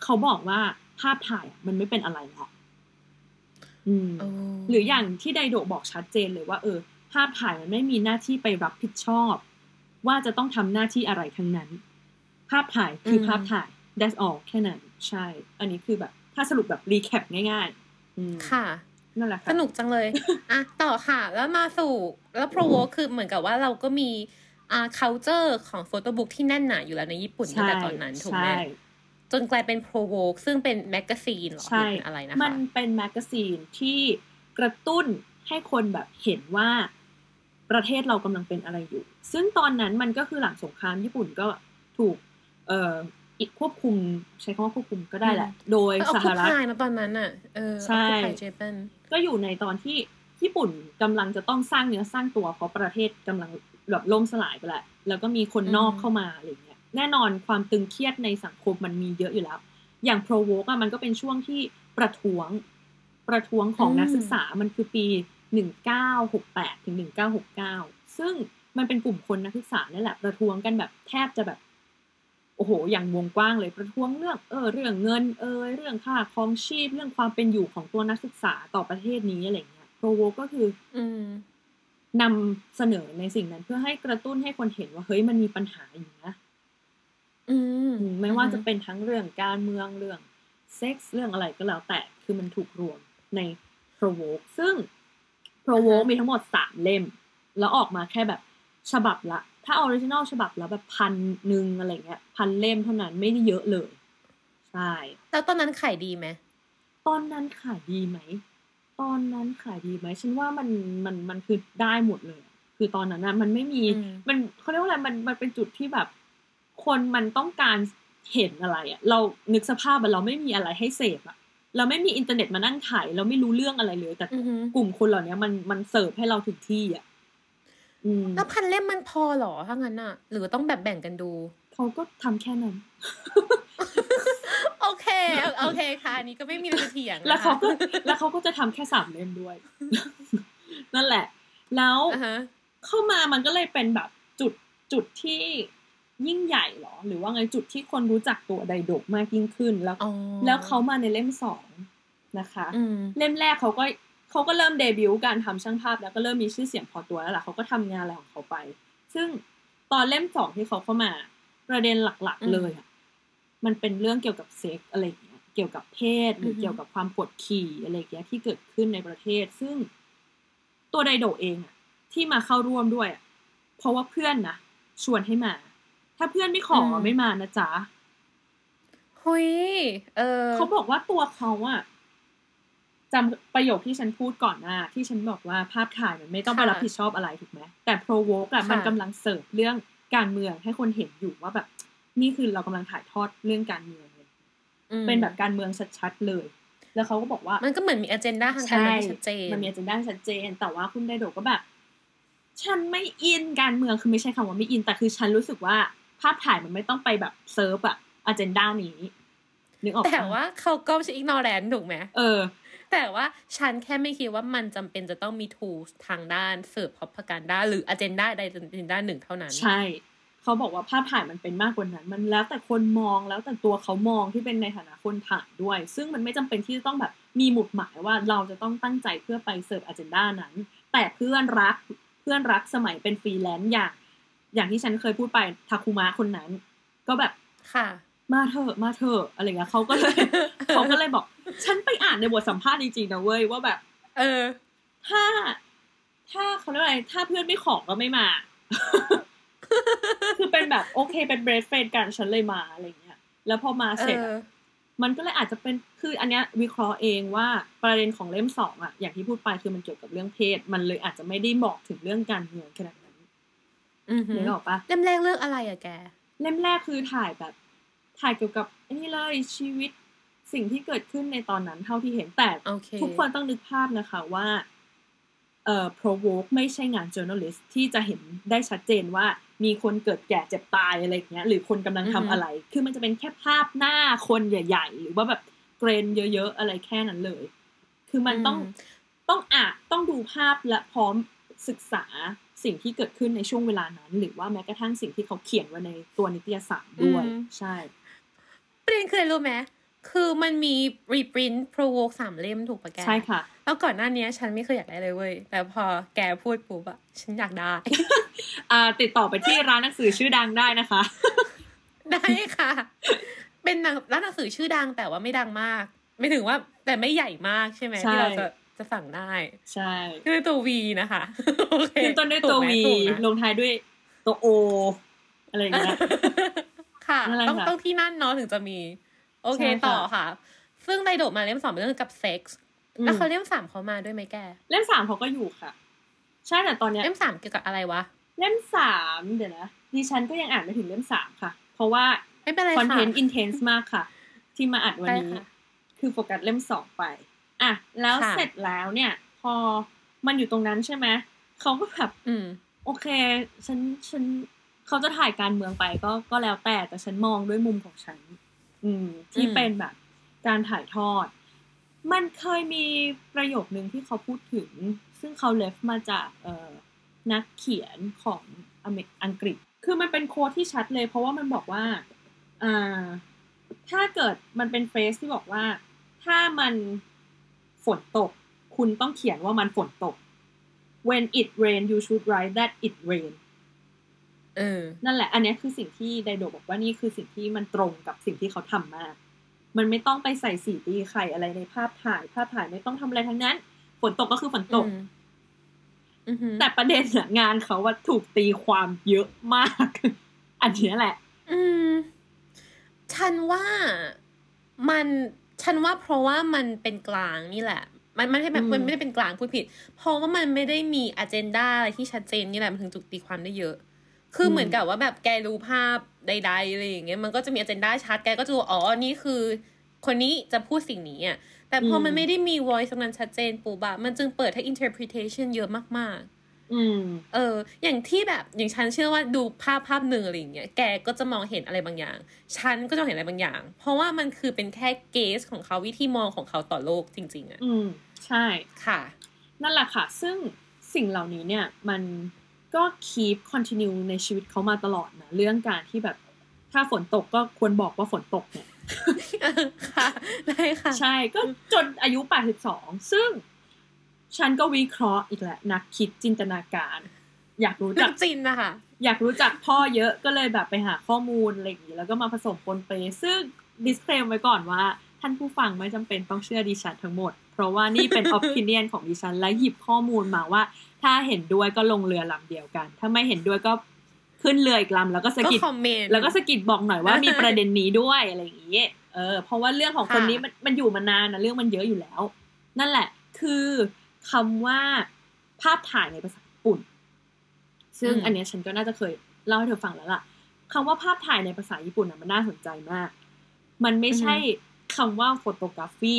Speaker 3: เขาบอกว่าภาพถ่ายอะมันไม่เป็นอะไรแล้วอืม
Speaker 2: โอ้
Speaker 3: หรืออย่างที่ไดโดะบอกชัดเจนเลยว่า เออ ภาพถ่ายมันไม่มีหน้าที่ไปรับผิดชอบ ว่าจะต้องทำหน้าที่อะไรทั้งนั้น ภาพถ่ายคืออ
Speaker 2: ม
Speaker 3: ภาพถ่าย that's all แค่นั้น ใช่ อันนี้คือแบบ ถ้าสรุปแบบรีแคปง่ายๆอืม
Speaker 2: ค่ะ
Speaker 3: นั่นแหละ
Speaker 2: ส
Speaker 3: ค่ะ
Speaker 2: นุกจังเลยอะต่อค่ะ แล้วมาสู่แล้ว Provoke คือเหมือนกับว่าเราก็มีอ่า culture ของ photobook ที่แน่นหนาอยู่แล้วในญี่ปุ่นตั้งแต่ตอนนั้นถูกไหม
Speaker 3: ใช่
Speaker 2: จนกลายเป็น Provoke ซึ่งเป็น magazine หรอ
Speaker 3: ใช่
Speaker 2: รือเป็นอะไรนะคะ
Speaker 3: มันเป็น magazine ที่กระตุ้นให้คนแบบเห็นว่าประเทศเรากำลังเป็นอะไรอยู่ ซึ่งตอนนั้นมันก็คือหลังสงครามญี่ปุ่นก็ถูกเอ่อ อิควบคุมใช้คำว่าควบคุมก็ได้แหละ โดย
Speaker 2: occupied
Speaker 3: ส
Speaker 2: คุ
Speaker 3: หรัฐ
Speaker 2: นะตอนนั้นอะเออ
Speaker 3: ใช่
Speaker 2: occupied Japanก็
Speaker 3: อยู่ในตอนที่ญี่ปุ่นกำลังจะต้องสร้างเนื้อสร้างตัวเพราะประเทศกำลังแบบล่มสลายไปแล้วแล้วก็มีคนนอกเข้ามาอะไรเงี้ยแน่นอนความตึงเครียดในสังคมมันมีเยอะอยู่แล้ว อย่างโปรโวกอะมันก็เป็นช่วงที่ประท้วงประท้วงของนักศึกษามันคือปีหนึ่งเก้าหกแปดถึงหนึ่งเก้าหกเก้าซึ่งมันเป็นกลุ่มคนนักศึกษานี่แหละประท้วงกันแบบแทบจะแบบ โอ้โห อย่างวงกว้างเลยประท้วงเรื่องเออเรื่องเงินเอยเรื่องค่าครองชีพเรื่องความเป็นอยู่ของตัวนักศึกษาต่อประเทศนี้อะไรเงี้ยโปรโวก็คือ
Speaker 2: อืม
Speaker 3: นำเสนอในสิ่งนั้นเพื่อให้กระตุ้นให้คนเห็นว่าเฮ้ยมันมีปัญหาอยู่นะ
Speaker 2: อืม
Speaker 3: อืมไม่ว่าจะเป็นทั้งเรื่องการเมืองเรื่องเซ็กส์เรื่องอะไรก็แล้วแต่คือมันถูกรวมใน Provoke ซึ่ง Provoke มีทั้งหมดสามเล่ม แล้วออกมาแค่แบบฉบับละ ถ้า original ฉบับละแบบพันหนึ่งอะไรเงี้ยพันเล่มเท่านั้นไม่ได้เยอะเลย ใช่
Speaker 2: แล้วตอนนั้นขายดีไหม
Speaker 3: ตอนนั้นขายดีไหม ตอนนั้นขายดีไหมฉันว่ามันมันมันคือได้หมดเลย คือตอนนั้นนะมันไม่มี
Speaker 2: อืม
Speaker 3: มันเขาเรียกว่าอะไรมันมันเป็นจุดที่แบบ คนมันต้องการเห็นอะไรอะเรานึกสภาพอะเราไม่มีอะไรให้เสพอะเราไม่มีอินเทอร์เน็ตมานั่งถ่ายเราไม่รู้เรื่องอะไรเลย แต่
Speaker 2: อือหือ
Speaker 3: กลุ่มคนเหล่านี้มันมันเสิร์ฟให้เราถึงที่อะอืม
Speaker 2: แล้วพันเล่มมันพอเหรอถ้างั้นอะหรือต้องแบบแบ่งกันดู
Speaker 3: เขาก็ทำแค่นั้น
Speaker 2: โอเคโอเคค่ะอันนี้ก็ไม่มีอะไรจะเถียงนะคะ
Speaker 3: แล้วเขาก็แล้วเขาก็จะทำแค่สามเล่มด้วย นั่นแหละ แล้ว
Speaker 2: อ่าฮะ
Speaker 3: เข้ามามันก็เลยเป็นแบบจุดจุดที่ยิ่งใหญ่เหรอ หรือว่าไงจุดที่คนรู้จักตัวไดโดกมากยิ่งขึ้นแล้ว
Speaker 2: อ๋อ
Speaker 3: แล้วเขามาในเล่มสองนะคะ
Speaker 2: อืม
Speaker 3: เล่มแรกเขาก็ เขาก็เริ่มเดบิวต์การทำช่างภาพ แล้วก็เริ่มมีชื่อเสียงพอตัวแล้วล่ะเขาก็ทำงานอะไรของเขาไป ซึ่งตอนเล่มสองที่เขาเข้ามา ประเด็นหลัก
Speaker 2: อืม
Speaker 3: ๆเลยอะมันเป็นเรื่องเกี่ยวกับเซ็กอะไรอย่างเงี้ยเกี่ยวกับเพศหรืออ
Speaker 2: อฮึ
Speaker 3: เกี่ยวกับความกดขี่อะไรอย่างเงี้ยที่เกิดขึ้นในประเทศ ซึ่งตัวไดโดเองอะ ที่มาเข้าร่วมด้วยอะเพราะว่าเพื่อนนะชวนให้มา ถ้าเพื่อนไม่ขออไม่มานะจ๊ะ
Speaker 2: หุยเออ
Speaker 3: เขาบอกว่าตัวเขาอะ จำประโยคที่ฉันพูดก่อนหน้าที่ฉันบอกว่าภาพถ่ายมันไม่ต้องไป
Speaker 2: ค่ะ
Speaker 3: รับผิดชอบอะไรถูกไหมแต่ provoke อะ
Speaker 2: ค่ะ
Speaker 3: มันกำลังเสิร์ฟเรื่องการเมืองให้คนเห็นอยู่ว่าแบบ นี่คือเรากำลังถ่ายทอดเรื่องการเมืองเลย
Speaker 2: อืม
Speaker 3: เป็นแบบการเมืองชัดๆเลย แล้วเขาก็บอกว่า
Speaker 2: มันก็เหมือนมีอ g e n d a ทางการเมืองที่ชัดเจน
Speaker 3: มันมีอ g e n d a ชัดเจน แต่ว่าคุณไดโดก็แบบ ฉันไม่อินการเมืองคือไม่ใช่คำว่าไม่อินแต่คือฉันรู้สึกว่าภาพถ่ายมันไม่ต้องไปแบบเซิร์ฟอะอ g e n d a นี้นึกออกปะ
Speaker 2: แต่ว่าเขาก็ไม่ใช่ ignorant ถูกไหม
Speaker 3: เออ
Speaker 2: แต่ว่าฉันแค่ไม่คิดว่ามันจำเป็นจะต้องมี tools ทางด้านเสิร์ฟ propaganda หรือ agenda ใด agenda หนึ่งเท่านั้น
Speaker 3: ใช่ เขาบอกว่าภาพถ่ายมันเป็นมากกว่านั้น มันแล้วแต่คนมองแล้วแต่ตัวเขามองที่เป็นในฐานะคนถ่ายด้วย ซึ่งมันไม่จำเป็นที่จะต้องแบบมีหมุดหมายว่าเราจะต้องตั้งใจเพื่อไปเสิร์ฟอ g e n d a นั้น แต่เพื่อนรักเพื่อนรักสมัยเป็นฟรีแลนซ์อย่าง อย่างที่ฉันเคยพูดไปทาคุมะคนนั้น ก็แบบ
Speaker 2: ค่ะ
Speaker 3: มาเถอะมาเถอะอะไรเงี้ยเขาก็เลยเขาก็เลยบอก ฉันไปอ่านในบทสัมภาษณ์จริงๆนะเว้ยว่าแบบ
Speaker 2: เออ
Speaker 3: ถ้า ถ้าเขาเรียกว่าอะไรถ้าเพื่อนไม่ขอก็ไม่มา คือเป็นแบบโอเคเป็นเบรดเฟนกันฉันเลยมาอะไรเงี้ย แล้วพอมา
Speaker 2: เอ
Speaker 3: เสร็จ
Speaker 2: อ
Speaker 3: อะมันก็เลยอาจจะเป็นคืออันเนี้ยวิเคราะห์เองว่าประเด็นของเล่มสองอะอย่างที่พูดไปคือมันเกี่ยวกับเรื่องเพศ มันเลยอาจจะไม่ได้บอกถึงเรื่องการเมืองขนาดนั้น
Speaker 2: อือหือ
Speaker 3: นึกออกปะ
Speaker 2: เล่มแรกเรื่องอะไรอะแก
Speaker 3: เล่มแรกคือถ่ายแบบ ถ่ายเกี่ยวกับไอ้นี่เลยชีวิตสิ่งที่เกิดขึ้นในตอนนั้นเท่าที่เห็นแต่
Speaker 2: โอเค
Speaker 3: ทุกคนต้องนึกภาพนะคะว่าเอ่อ provoke ไม่ใช่งาน journalist ที่จะเห็นได้ชัดเจนว่ามีคนเกิดแก่เจ็บตายอะไรอย่างเงี้ย หรือคนกำลังทำอะไร คือมันจะเป็นแค่ภาพหน้าคนใหญ่ ๆ หรือว่าแบบเกรนเยอะๆอะไรแค่นั้นเลย คือมันต้อง
Speaker 2: อืม
Speaker 3: ต้องอ่านต้องดูภาพและพร้อมศึกษาสิ่งที่เกิดขึ้นในช่วงเวลานั้น หรือว่าแม้กระทั่งสิ่งที่เขาเขียนไว้ในตัวนิตยสารด้วย ใช่
Speaker 2: ประเด็นคืออะไรรู้ไหมคือมันมี reprint provoke สามเล่มถูกปะแก
Speaker 3: ใช่ค่ะ
Speaker 2: แล้วก่อนหน้านี้ฉันไม่เคยอยากได้เลยเว้ย แต่พอแกพูดปุ๊บอะฉันอยากได้
Speaker 3: อ่า ติดต่อไปที่ร้านหนังสือชื่อดังได้นะคะ
Speaker 2: ได้ค่ะ เป็นหนังร้านหนังสือชื่อดังแต่ว่าไม่ดังมาก ไม่ถึงว่าแต่ไม่ใหญ่มากใช่ไหม
Speaker 3: ใช่
Speaker 2: ที่เราจะจะสั่งได้
Speaker 3: ใช่
Speaker 2: คือตัววีนะคะโอเค
Speaker 3: ขึ้นต้นด้วยตัว
Speaker 2: ถูกไหม
Speaker 3: วี
Speaker 2: ถูกนะ
Speaker 3: ลงท้ายด้วยตัวโอ อะไรอย่างเงี้ย
Speaker 2: ค่ะ
Speaker 3: นั่นแหละ
Speaker 2: ต้อง
Speaker 3: ค่ะ
Speaker 2: ต้องที่นั่นเนาะถึงจะมี โอเค
Speaker 3: ใช่ค่ะ
Speaker 2: ต่อค่ะ ซึ่งไดโดดมาเล่มสองเป็นเรื่องกับเซ็กส์
Speaker 3: อืม
Speaker 2: แล้วเขาเล่มสามเขามาด้วยไหมแก
Speaker 3: เล่มสามเขาก็อยู่ค่ะ ใช่แต่ตอนเนี้ย
Speaker 2: เล่มสามเกี่ยวกับอะไรวะ
Speaker 3: เล่มสามเดี๋ยวนะดิฉันก็ยังอ่านไม่ถึงเล่มสามค่ะ เพราะว่า
Speaker 2: ไม่เป็นไร
Speaker 3: คอน
Speaker 2: ค่ะ
Speaker 3: เทนต์อินเทนส์มากค่ะ ที่มาอัดวัน
Speaker 2: ได้
Speaker 3: นี้
Speaker 2: ค่ะ
Speaker 3: คือโฟกัสเล่มสองไป อะ แล้ว
Speaker 2: ค่ะ
Speaker 3: เสร็จแล้วเนี่ย พอมันอยู่ตรงนั้นใช่ไหมเขาก็แบบ
Speaker 2: อืม
Speaker 3: โอเค ฉันฉัน เขาจะถ่ายการเมืองไปก็ก็แล้วแต่แต่ฉันมองด้วยมุมของฉัน อืม ที่
Speaker 2: อืม
Speaker 3: เป็นแบบ การถ่ายทอด มันเคยมีประโยคนึงที่เขาพูดถึง ซึ่งเขาเลฟมาจากเอ่อนักเขียนของอเมริอังกฤษ คือมันเป็นโค้ดที่ชัดเลย เพราะว่ามันบอกว่าอ่าถ้าเกิดมันเป็นเฟสที่บอกว่า ถ้ามันฝนตก คุณต้องเขียนว่ามันฝนตก when it rain you should write that it rain
Speaker 2: เออ
Speaker 3: นั่นแหละ อันเนี้ยคือสิ่งที่ไดโดบอกว่านี่คือสิ่งที่มันตรงกับสิ่งที่เขาทำมาก มันไม่ต้องไปใส่สีตีไข่อะไรในภาพถ่าย ภาพถ่ายไม่ต้องทำอะไรทั้งนั้น ฝนตกก็คือฝนตก
Speaker 2: อืมอือหือ
Speaker 3: แต่ประเด็นอะงานเขาว่าถูกตีความเยอะมาก อันเนี้ยแหละ
Speaker 2: อืม ฉันว่ามันฉันว่าเพราะว่ามันเป็นกลางนี่แหละ มันมันไม่ได้แบบ
Speaker 3: อืม
Speaker 2: มันไม่ได้เป็นกลางพูดผิด เพราะว่ามันไม่ได้มีอ g e n d a อะไรที่ชัดเจนนี่แหละมันถึงจุกตีความได้เยอะ คือเหมือนกับว่าแบบแกรู้ภาพใดๆอะไรอย่างเงี้ยมันก็จะมีอ g e n d a ชัดแกก็จะรู้อ๋อนี่คือ คนนี้จะพูดสิ่งนี้อะแต่พอมันไม่ได้มี voice ตรงนั้นชัดเจนปูบะมันจึงเปิดให้ interpretation เยอะมากๆ
Speaker 3: อืม
Speaker 2: เออ อย่างที่แบบอย่างฉันเชื่อว่าดูภาพภาพหนึ่งอะไรอย่างเงี้ยแกก็จะมองเห็นอะไรบางอย่าง ฉันก็จะเห็นอะไรบางอย่าง เพราะว่ามันคือเป็นแค่เกสของเขาวิธีมองของเขาต่อโลกจริง ๆอะ
Speaker 3: อืม ใช่
Speaker 2: ค่ะ
Speaker 3: นั่นแหละค่ะ ซึ่งสิ่งเหล่านี้เนี่ยมัน ก็ keep continue ในชีวิตเขามาตลอดนะเรื่องการที่แบบ ถ้าฝนตกก็ควรบอกว่าฝนตกเนี่ย
Speaker 2: ค่ะได้ค่ะ
Speaker 3: ใช่ก็จนอายุ82ซึ่งฉันก็วิเคราะห์อีกแหละ นักคิดจินตนาการ อยากรู้
Speaker 2: นั
Speaker 3: จั
Speaker 2: ก
Speaker 3: ก
Speaker 2: จินนะคะ
Speaker 3: อยากรู้จักพ่อเยอะก็เลยแบบไปหาข้อมูลอะไรอย่างนี้แล้วก็มาผสมปนเปซึ่ง disclaim ไว้ก่อนว่า ท่านผู้ฟังไม่จำเป็นต้องเชื่อดิฉันทั้งหมด เพราะว่านี่เป็น opinion ของดิฉันและหยิบข้อมูลมาว่า ถ้าเห็นด้วยก็ลงเรือลำเดียวกัน ถ้าไม่เห็นด้วยก็ขึ้นเรืออีกลำแล้วก็สะ
Speaker 2: ก็
Speaker 3: กิด
Speaker 2: คอมเมนต์
Speaker 3: แล้วก็สะกิดบอกหน่อยว่ามีประเด็นนี้ด้วยอะไรอย่างนี้เออ เพราะว่าเรื่องของคน
Speaker 2: ค่ะ
Speaker 3: นี้มันมันอยู่มานานนะเรื่องมันเยอะอยู่แล้ว นั่นแหละ คือคำว่าภาพถ่ายในภาษาญี่ปุ่น ซึ่งอันเนี้ยฉันก็น่าจะเคยเล่าให้เธอฟังแล้วล่ะคำว่าภาพถ่ายในภาษาญี่ปุ่นอะมันน่าสนใจมาก มันไม่ใช่ คำว่า photography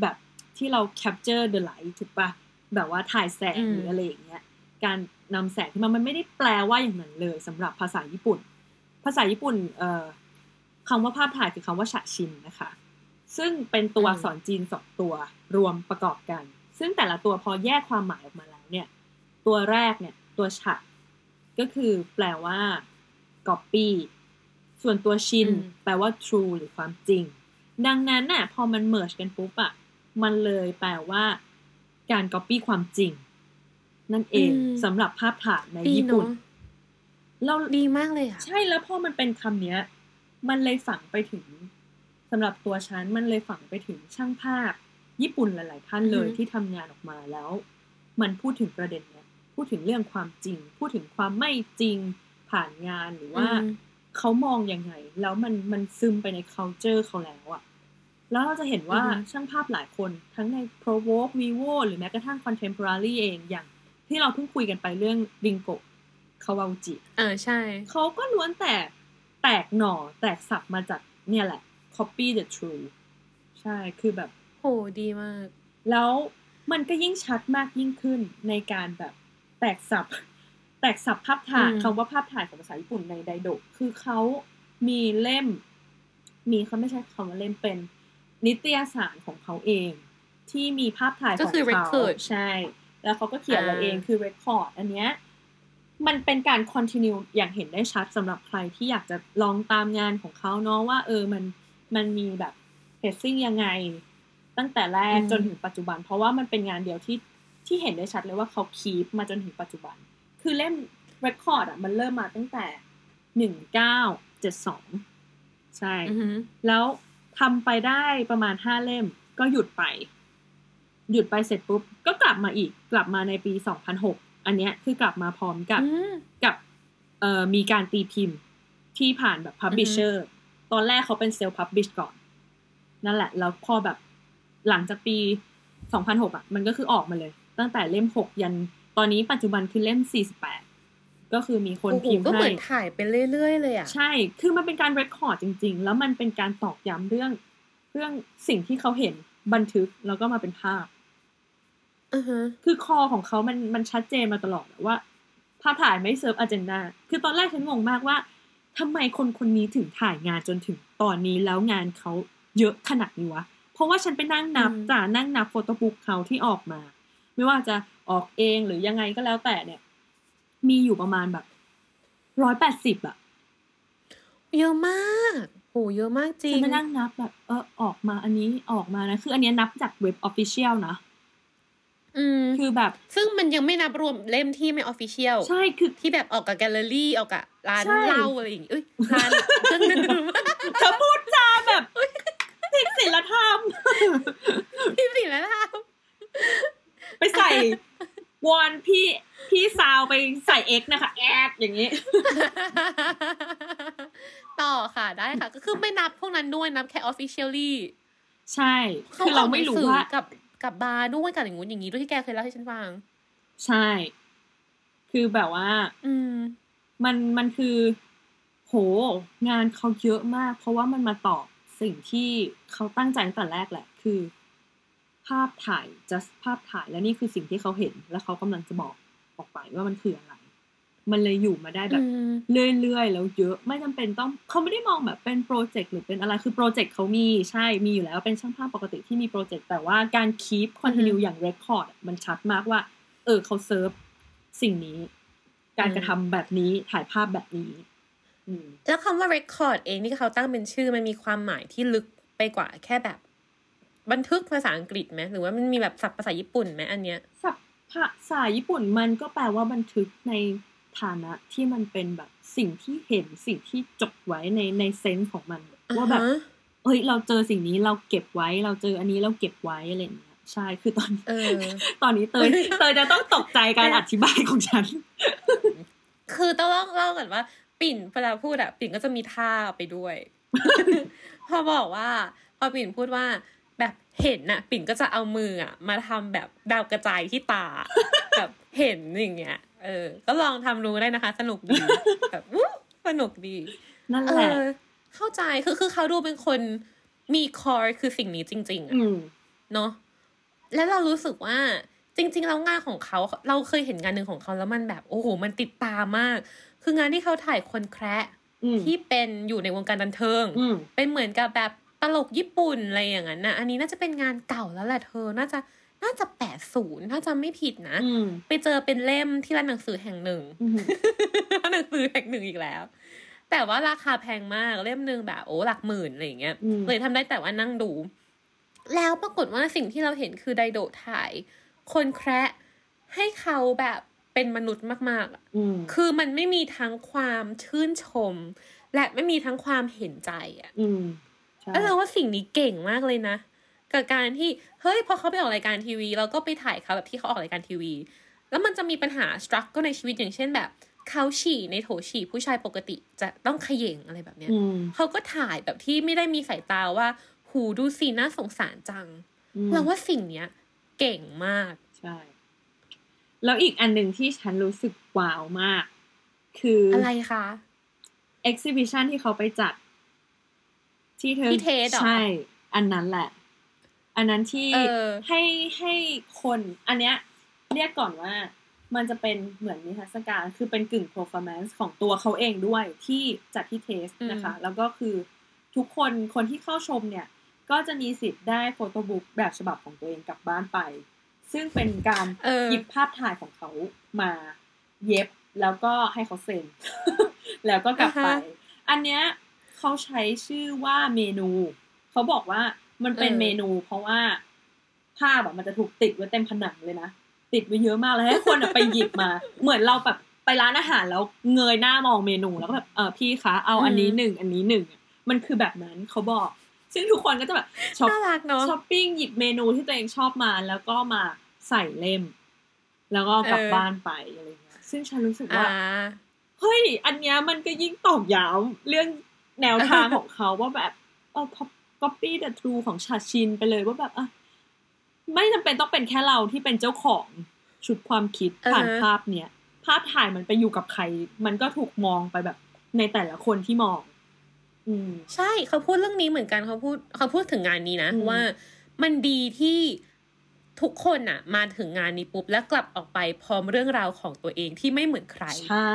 Speaker 3: แบบที่เรา capture the light ถูกปะแบบว่าถ่ายแสง
Speaker 2: อืม
Speaker 3: หรืออะไรอย่างเงี้ยการนำแสงขึ้นมามันไม่ได้แปลว่าอย่างนั้นเลยสำหรับภาษาญี่ปุ่น ภาษาญี่ปุ่นเอ่อคำว่าภาพถ่ายคือคำว่าฉะชินนะคะ ซึ่งเป็นตัวอักษรจีนสองตัวรวมประกอบกัน ซึ่งแต่ละตัวพอแยกความหมายออกมาแล้วเนี่ย ตัวแรกเนี่ยตัวฉะก็คือแปลว่า copy ส่วนตัวชิน
Speaker 2: อืม
Speaker 3: แปลว่า true หรือความจริง ดังนั้นน่ะพอมัน merge กันปุ๊บอะมันเลยแปลว่าการ copy ความจริง นั่นเอง
Speaker 2: อืม
Speaker 3: สำหรับภาพถ่ายใน
Speaker 2: ดี
Speaker 3: ญี่ปุ่น
Speaker 2: เนาะ
Speaker 3: เรา
Speaker 2: ดีมากเลยอะ
Speaker 3: ใช่แล้วพอมันเป็นคำเนี้ย มันเลยฝังไปถึงสำหรับตัวฉันมันเลยฝังไปถึงช่างภาพ ญี่ปุ่นหลาย ๆ ท่านเลย
Speaker 2: อือฮึ
Speaker 3: ที่ทำงานออกมาแล้ว มันพูดถึงประเด็นเนี้ยพูดถึงเรื่องความจริง พูดถึงความไม่จริงผ่านงานหรือว่า
Speaker 2: อืม
Speaker 3: เขามองยังไง แล้วมันมันซึมไปใน culture เขาแล้วอะแล้วเราจะเห็นว่า
Speaker 2: อือฮึ
Speaker 3: ช่างภาพหลายคนทั้งใน Provoke Vivo หรือแม้กระทั่ง Contemporary เองอย่าง ที่เราเพิ่งคุยกันไปเรื่องบิงโกคาวาจิ
Speaker 2: เออใช่
Speaker 3: เขาก็ล้วนแต่แตกหน่อแตกสับมาจากเนี่ยแหละ copy the true ใช่คือแบบ
Speaker 2: โหดีมาก
Speaker 3: แล้วมันก็ยิ่งชัดมากยิ่งขึ้นในการแบบแตกสับ แตกสับภาพถ่าย
Speaker 2: อืม
Speaker 3: คำว่าภาพถ่ายของภาษาญี่ปุ่นในไดโดะคือเขามีเล่ม มีเขาไม่ใช่คำว่าเล่มเป็น นิตยสารของเขาเอง ที่มีภาพถ่ายของ
Speaker 2: ก็คือ
Speaker 3: เขา
Speaker 2: record
Speaker 3: ใช่ แล้วเขาก็เขียนไว้
Speaker 2: อ่า
Speaker 3: เองคือ record อันเนี้ยมันเป็นการ continue อย่างเห็นได้ชัดสำหรับใครที่อยากจะลองตามงานของเขาเนาะว่า เออมันมันมีแบบ pacing ยังไง ตั้งแต่แรก
Speaker 2: อืม
Speaker 3: จนถึงปัจจุบัน เพราะว่ามันเป็นงานเดียวที่ที่เห็นได้ชัดเลยว่าเขาคีปมาจนถึงปัจจุบัน คือเล่ม record อะมันเริ่มมาตั้งแต่หนึ่งเก้าเจ็ดสองใช่
Speaker 2: อือหือ
Speaker 3: แล้วทำไปได้ประมาณห้าเล่มก็หยุดไป หยุดไปเสร็จปุ๊บ ก็กลับมาอีกกลับมาในปีสองพันหกอันเนี้ยคือกลับมาพร้อมกับ
Speaker 2: อืม
Speaker 3: กับเอ่อมีการตีพิมพ์ที่ผ่านแบบ publisher ตอนแรกเขาเป็นเซลล์ publish ก่อน นั่นแหละ แล้วพอแบบหลังจากปี2006อะ มันก็คือออกมาเลย ตั้งแต่เล่ม6ยัน ตอนนี้ปัจจุบันคือเล่ม 48 ก็คือมีคน
Speaker 2: โอ้โห
Speaker 3: พิมพ์
Speaker 2: ก็เหมื
Speaker 3: ให้
Speaker 2: อนถ่ายไปเรื่อยๆเลยอะ
Speaker 3: ใช่ คือมันเป็นการเรคคอร์ดจริง ๆ แล้วมันเป็นการตอกย้ำเรื่อง เรื่องสิ่งที่เขาเห็นบันทึกแล้วก็มาเป็นภาพ
Speaker 2: อือฮะ
Speaker 3: คือคอของเขามันมันชัดเจนมาตลอดว่าภาพถ่ายไม่เซิร์ฟอ g e n d a คือตอนแรกฉันงงมากว่าทำไมคนคนนี้ถึงถ่ายงานจนถึงตอนนี้แล้วงานเขาเยอะขนาดนี้วะ เพราะว่าฉันไปนั่งนับ
Speaker 2: อืม
Speaker 3: จ่านั่งนับ photobook เขาที่ออกมา ไม่ว่าจะออกเองหรือยังไงก็แล้วแต่เนี่ย มีอยู่ประมาณแบบร้อยแปดสิบอะ
Speaker 2: เยอะมากโหเยอะมากจริงฉั
Speaker 3: นไปนั่งนับแบบเออออกมาอันนี้ออกมานะ คืออันเนี้ยนับจากเว็บ official นะ
Speaker 2: อืม
Speaker 3: คือแบบ
Speaker 2: ซึ่งมันยังไม่นับรวมเล่มที่ไม่ official
Speaker 3: ใช่คือ
Speaker 2: ที่แบบออกกับแกลเลอรี่ออกกับร้าน
Speaker 3: ใช่
Speaker 2: เหล้าอะไรอย่างงี้เอ้ยร้านเครื่องดื่ม
Speaker 3: เธอพูดจาแบบผิดศีลธรรม
Speaker 2: พี่สิแล้วล่ะ
Speaker 3: ไปใส่วอนพี่พี่าวไปใส่เอ็กนะคะ แอดอย่างนี้
Speaker 2: ต่อค่ะได้ค่ะ ก็คือไม่นับพวกนั้นด้วยนับแค่ officially
Speaker 3: ใช่ คือเราไม่รู้ว่า
Speaker 2: กับกับบาร์ด้วยกับอย่างงู้นอย่างนี้ด้วยที่แกเคยเล่าให้ฉันฟัง
Speaker 3: ใช่ คือแบบว่า
Speaker 2: อืม
Speaker 3: มันมันคือ โห งานเขาเยอะมาก เพราะว่ามันมาตอบสิ่งที่เขาตั้งใจตั้งแต่แรกแหละ คือ ภาพถ่าย just ภาพถ่ายและนี่คือสิ่งที่เขาเห็น แล้วเขากำลังจะบอกออกไปว่ามันคืออะไร มันเลยอยู่มาได้แบบ
Speaker 2: อืม
Speaker 3: เรื่อยๆแล้วเยอะไม่จำเป็นต้องเขาไม่ได้มองแบบเป็นโปรเจกต์หรือเป็นอะไรคือโปรเจกต์เขามีใช่มีอยู่แล้วเป็นช่างภาพปกติที่มีโปรเจกต์แต่ว่าการคีปคอนติเนียอย่างเรคคอร์ดมันชัดมากว่า เออเขาเซิร์ฟสิ่งนี้ การกระทำแบบนี้ถ่ายภาพแบบนี้อืม
Speaker 2: แล้วคำว่า record เองที่เขาตั้งเป็นชื่อมันมีความหมายที่ลึกไปกว่าแค่แบบ บันทึกภาษาอังกฤษไหมหรือว่ามันมีแบบศัพท์ภาษาญี่ปุ่นไหมอันเนี้ย
Speaker 3: ศัพท์ภาษาญี่ปุ่นมันก็แปลว่าบันทึกในฐานะที่มันเป็นแบบสิ่งที่เห็นสิ่งที่จดไว้ในในเซนส์ของมัน ว่าแบบ
Speaker 2: อ่าฮะ
Speaker 3: เฮ้ยเราเจอสิ่งนี้เราเก็บไว้ เราเจออันนี้เราเก็บไว้อะไรอย่างเงี้ยใช่คือตอน
Speaker 2: เออ
Speaker 3: ตอนนี้เตยเตยจะต้องตกใจการอธิบายของฉัน
Speaker 2: คือต้องเล่าเล่าก่อนว่า ปิ่นเวลาพูดอะปิ่นก็จะมีท่าไปด้วย พอบอกว่า พอปิ่นพูดว่าแบบ เห็นน่ะ ปิ่นก็จะเอามืออะมาทำแบบดาวกระจายที่ตาแบบเห็นอย่างเงี้ยเออ ก็ลองทำดูได้นะคะ สนุกดีแบบอู้สนุกดี
Speaker 3: นั่น
Speaker 2: เอ
Speaker 3: แหละ
Speaker 2: อเข้าใจคือคือเขาดูเป็นคนมีคอร์คือสิ่งนี้จริง ๆอะ
Speaker 3: อืม
Speaker 2: เนาะแล้วเรารู้สึกว่าจริง ๆ แล้วงานของเขาเราเคยเห็นงานหนึ่งของเขาแล้วมันแบบ โอ้โห มันติดตามมาก คืองานที่เขาถ่ายคนแคระ
Speaker 3: อืม
Speaker 2: ที่เป็นอยู่ในวงการบันเทิง
Speaker 3: อืม
Speaker 2: เป็นเหมือนกับแบบต ลกญี่ปุ่นอะไรอย่างนั้นนะอันนี้น่าจะเป็นงานเก่าแล้วแหละเธอ น่าจะน่าจะแปดศูนย์ถ้าจำไม่ผิดนะ
Speaker 3: อืม
Speaker 2: ไปเจอเป็นเล่มที่ร้านหนังสือแห่งหนึ่ง
Speaker 3: อืม
Speaker 2: ร้านหนังสือแห่งหนึ่งอีกแล้ว แต่ว่าราคาแพงมากเล่มหนึ่งแบบโอ้หลักหมื่นอะไรอย่างเงี้ย
Speaker 3: อืม
Speaker 2: เลยทำได้แต่ว่านั่งดู แล้วปรากฏว่าสิ่งที่เราเห็นคือไดโดะถ่าย คนแคระให้เขาแบบเป็นมนุษย์มากๆอะ
Speaker 3: อืม
Speaker 2: คือมันไม่มีทั้งความชื่นชม และไม่มีทั้งความเห็นใจอะ
Speaker 3: อืมใช่
Speaker 2: แล้วเราว่าสิ่งนี้เก่งมากเลยนะ กับการที่เฮ้ยพอเขาไปออกรายการทีวี เราก็ไปถ่ายเขาแบบที่เขาออกรายการทีวี แล้วมันจะมีปัญหาสตรัคก็ในชีวิตอย่างเช่นแบบเขาฉี่ในโถฉี่ผู้ชายปกติจะต้องเขย่งอะไรแบบเนี้ย
Speaker 3: อืม
Speaker 2: เขาก็ถ่ายแบบที่ไม่ได้มีสายตาว่า หูดูสิน่าสงสารจัง
Speaker 3: อืม
Speaker 2: เราว่าสิ่งเนี้ย เก่งมาก
Speaker 3: ใช่แล้วอีกอันหนึ่งที่ฉันรู้สึกว้าวมาก คืออ
Speaker 2: อะไรคะ
Speaker 3: exhibition ที่เขาไปจัด ที่เธอ
Speaker 2: ที่เทสเหรอ
Speaker 3: ใช่ อันนั้นแหละ อันนั้นที่
Speaker 2: เออ
Speaker 3: ให้ให้คน อันเนี้ย เรียกก่อนว่ามันจะเป็นเหมือนนิทรรศการ คือเป็นกึ่ง performance ของตัวเขาเองด้วยที่จัดที่เทสนะคะ แล้วก็คือทุกคนคนที่เข้าชมเนี่ย ก็จะมีสิทธิ์ได้โฟโต้บุ๊กแบบฉบับของตัวเองกลับบ้านไป ซึ่งเป็นการ
Speaker 2: เออ
Speaker 3: หยิบภาพถ่ายของเขามาเย็บแล้วก็ให้เขาเซ็น แล้วก็กลับไป
Speaker 2: อ่าฮะ
Speaker 3: อันเนี้ย เขาใช้ชื่อว่าเมนูเขาบอกว่ามันเป็น
Speaker 2: เออ
Speaker 3: เมนู เพราะว่าภาพอะมันจะถูกติดไว้เต็มผนังเลยนะติดไว้เยอะมากเลยให้คนอะไปหยิบมา เหมือนเราแบบไปร้านอาหารแล้วเงยหน้ามองเมนูแล้วก็แบบเออพี่คะเอาอันนี้หนึ่งอันนี้หนึ่งมันคือแบบนั้นเขาบอก ซึ่งทุกคนก็จะแบบช็อป
Speaker 2: น่ารักเนาะ
Speaker 3: ช้อปปิ้งหยิบเมนูที่ตัวเองชอบมาแล้วก็มาใส่เล่ม แล้วก็กลับ
Speaker 2: เออ
Speaker 3: บ้านไปอะไรเงี้ยซึ่งฉันรู้สึก
Speaker 2: อ่า
Speaker 3: ว่าเฮ้ยอันเนี้ยมันก็ยิ่งตอกย้ำเรื่อง แนวทางของเขาว่าแบบเออ copy the true ของชาชินไปเลยว่าแบบอะไม่จำเป็นต้องเป็นแค่เราที่เป็นเจ้าของชุดความคิดผ่าน
Speaker 2: อ่าฮะ
Speaker 3: ภาพเนี้ยภาพถ่ายมันไปอยู่กับใคร มันก็ถูกมองไปแบบในแต่ละคนที่มอง อืม
Speaker 2: ใช่เขาพูดเรื่องนี้เหมือนกันเขาพูดเขาพูดถึงงานนี้นะ
Speaker 3: อืม
Speaker 2: ว่ามันดีที่ทุกคนอะมาถึงงานนี้ปุ๊บแล้วกลับออกไปพร้อมเรื่องราวของตัวเองที่ไม่เหมือนใคร
Speaker 3: ใช่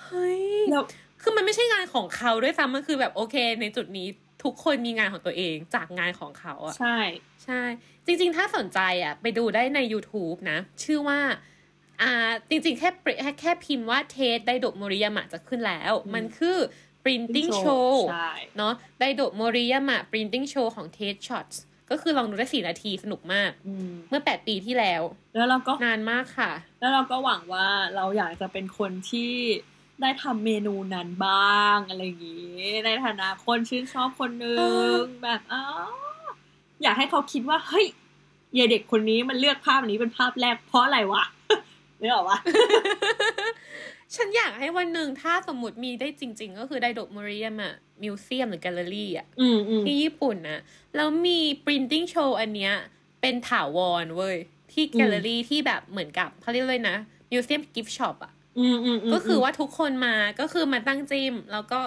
Speaker 2: เฮ้ย
Speaker 3: แล้ว
Speaker 2: คือมันไม่ใช่งานของเขาด้วยซ้ำมันคือแบบโอเค ในจุดนี้ทุกคนมีงานของตัวเองจากงานของเขาอะ
Speaker 3: ใช่
Speaker 2: ใช่ จริง ๆ ถ้าสนใจอะไปดูได้ใน YouTube นะ ชื่อว่าอ่าจริงๆแค่ปริแค่แค่พิมพ์ว่าเทสไดโดโมริยามะจะขึ้นแล้ว
Speaker 3: อืม
Speaker 2: มันคือ printing show
Speaker 3: ใช่
Speaker 2: เนาะไดโดโมริยามะ printing show ของ Tate Shots ก็คือลองดูได้สี่นาทีสนุกมาก
Speaker 3: อืม
Speaker 2: เมื่อแปดปีที่แล้ว
Speaker 3: แล้วเราก็
Speaker 2: นานมากค่ะ
Speaker 3: แล้วเราก็หวังว่าเราอยากจะเป็นคนที่ ได้ทำเมนูนั้นบ้างอะไรอย่างงี้ ในฐานะคนชื่นชอบคนหนึ่
Speaker 2: เองเอ
Speaker 3: อแบบอ๋ออยากให้เขาคิดว่า เฮ้ยยายเด็กคนนี้มันเลือกภาพนี้เป็นภาพแรกเพราะอะไรวะนึกออกปะ
Speaker 2: ฉันอยากให้วันหนึ่งถ้าสมมติมีได้จริง ๆ ก็คือ Daido Moriyama museum หรือแกลเลอรี่อะ
Speaker 3: อืมอืม
Speaker 2: ที่ญี่ปุ่นนะแล้วมี printing show อันเนี้ย เป็นถาวรเว้ย ที่แกลเลอรี่ที่แบบเหมือนกับเขาเรียกเลยนะ museum gift shop อะ
Speaker 3: อืมอืมม
Speaker 2: ก็คือว่าทุกคนมาก็คือมาตั้งจิ้ม แล้วก็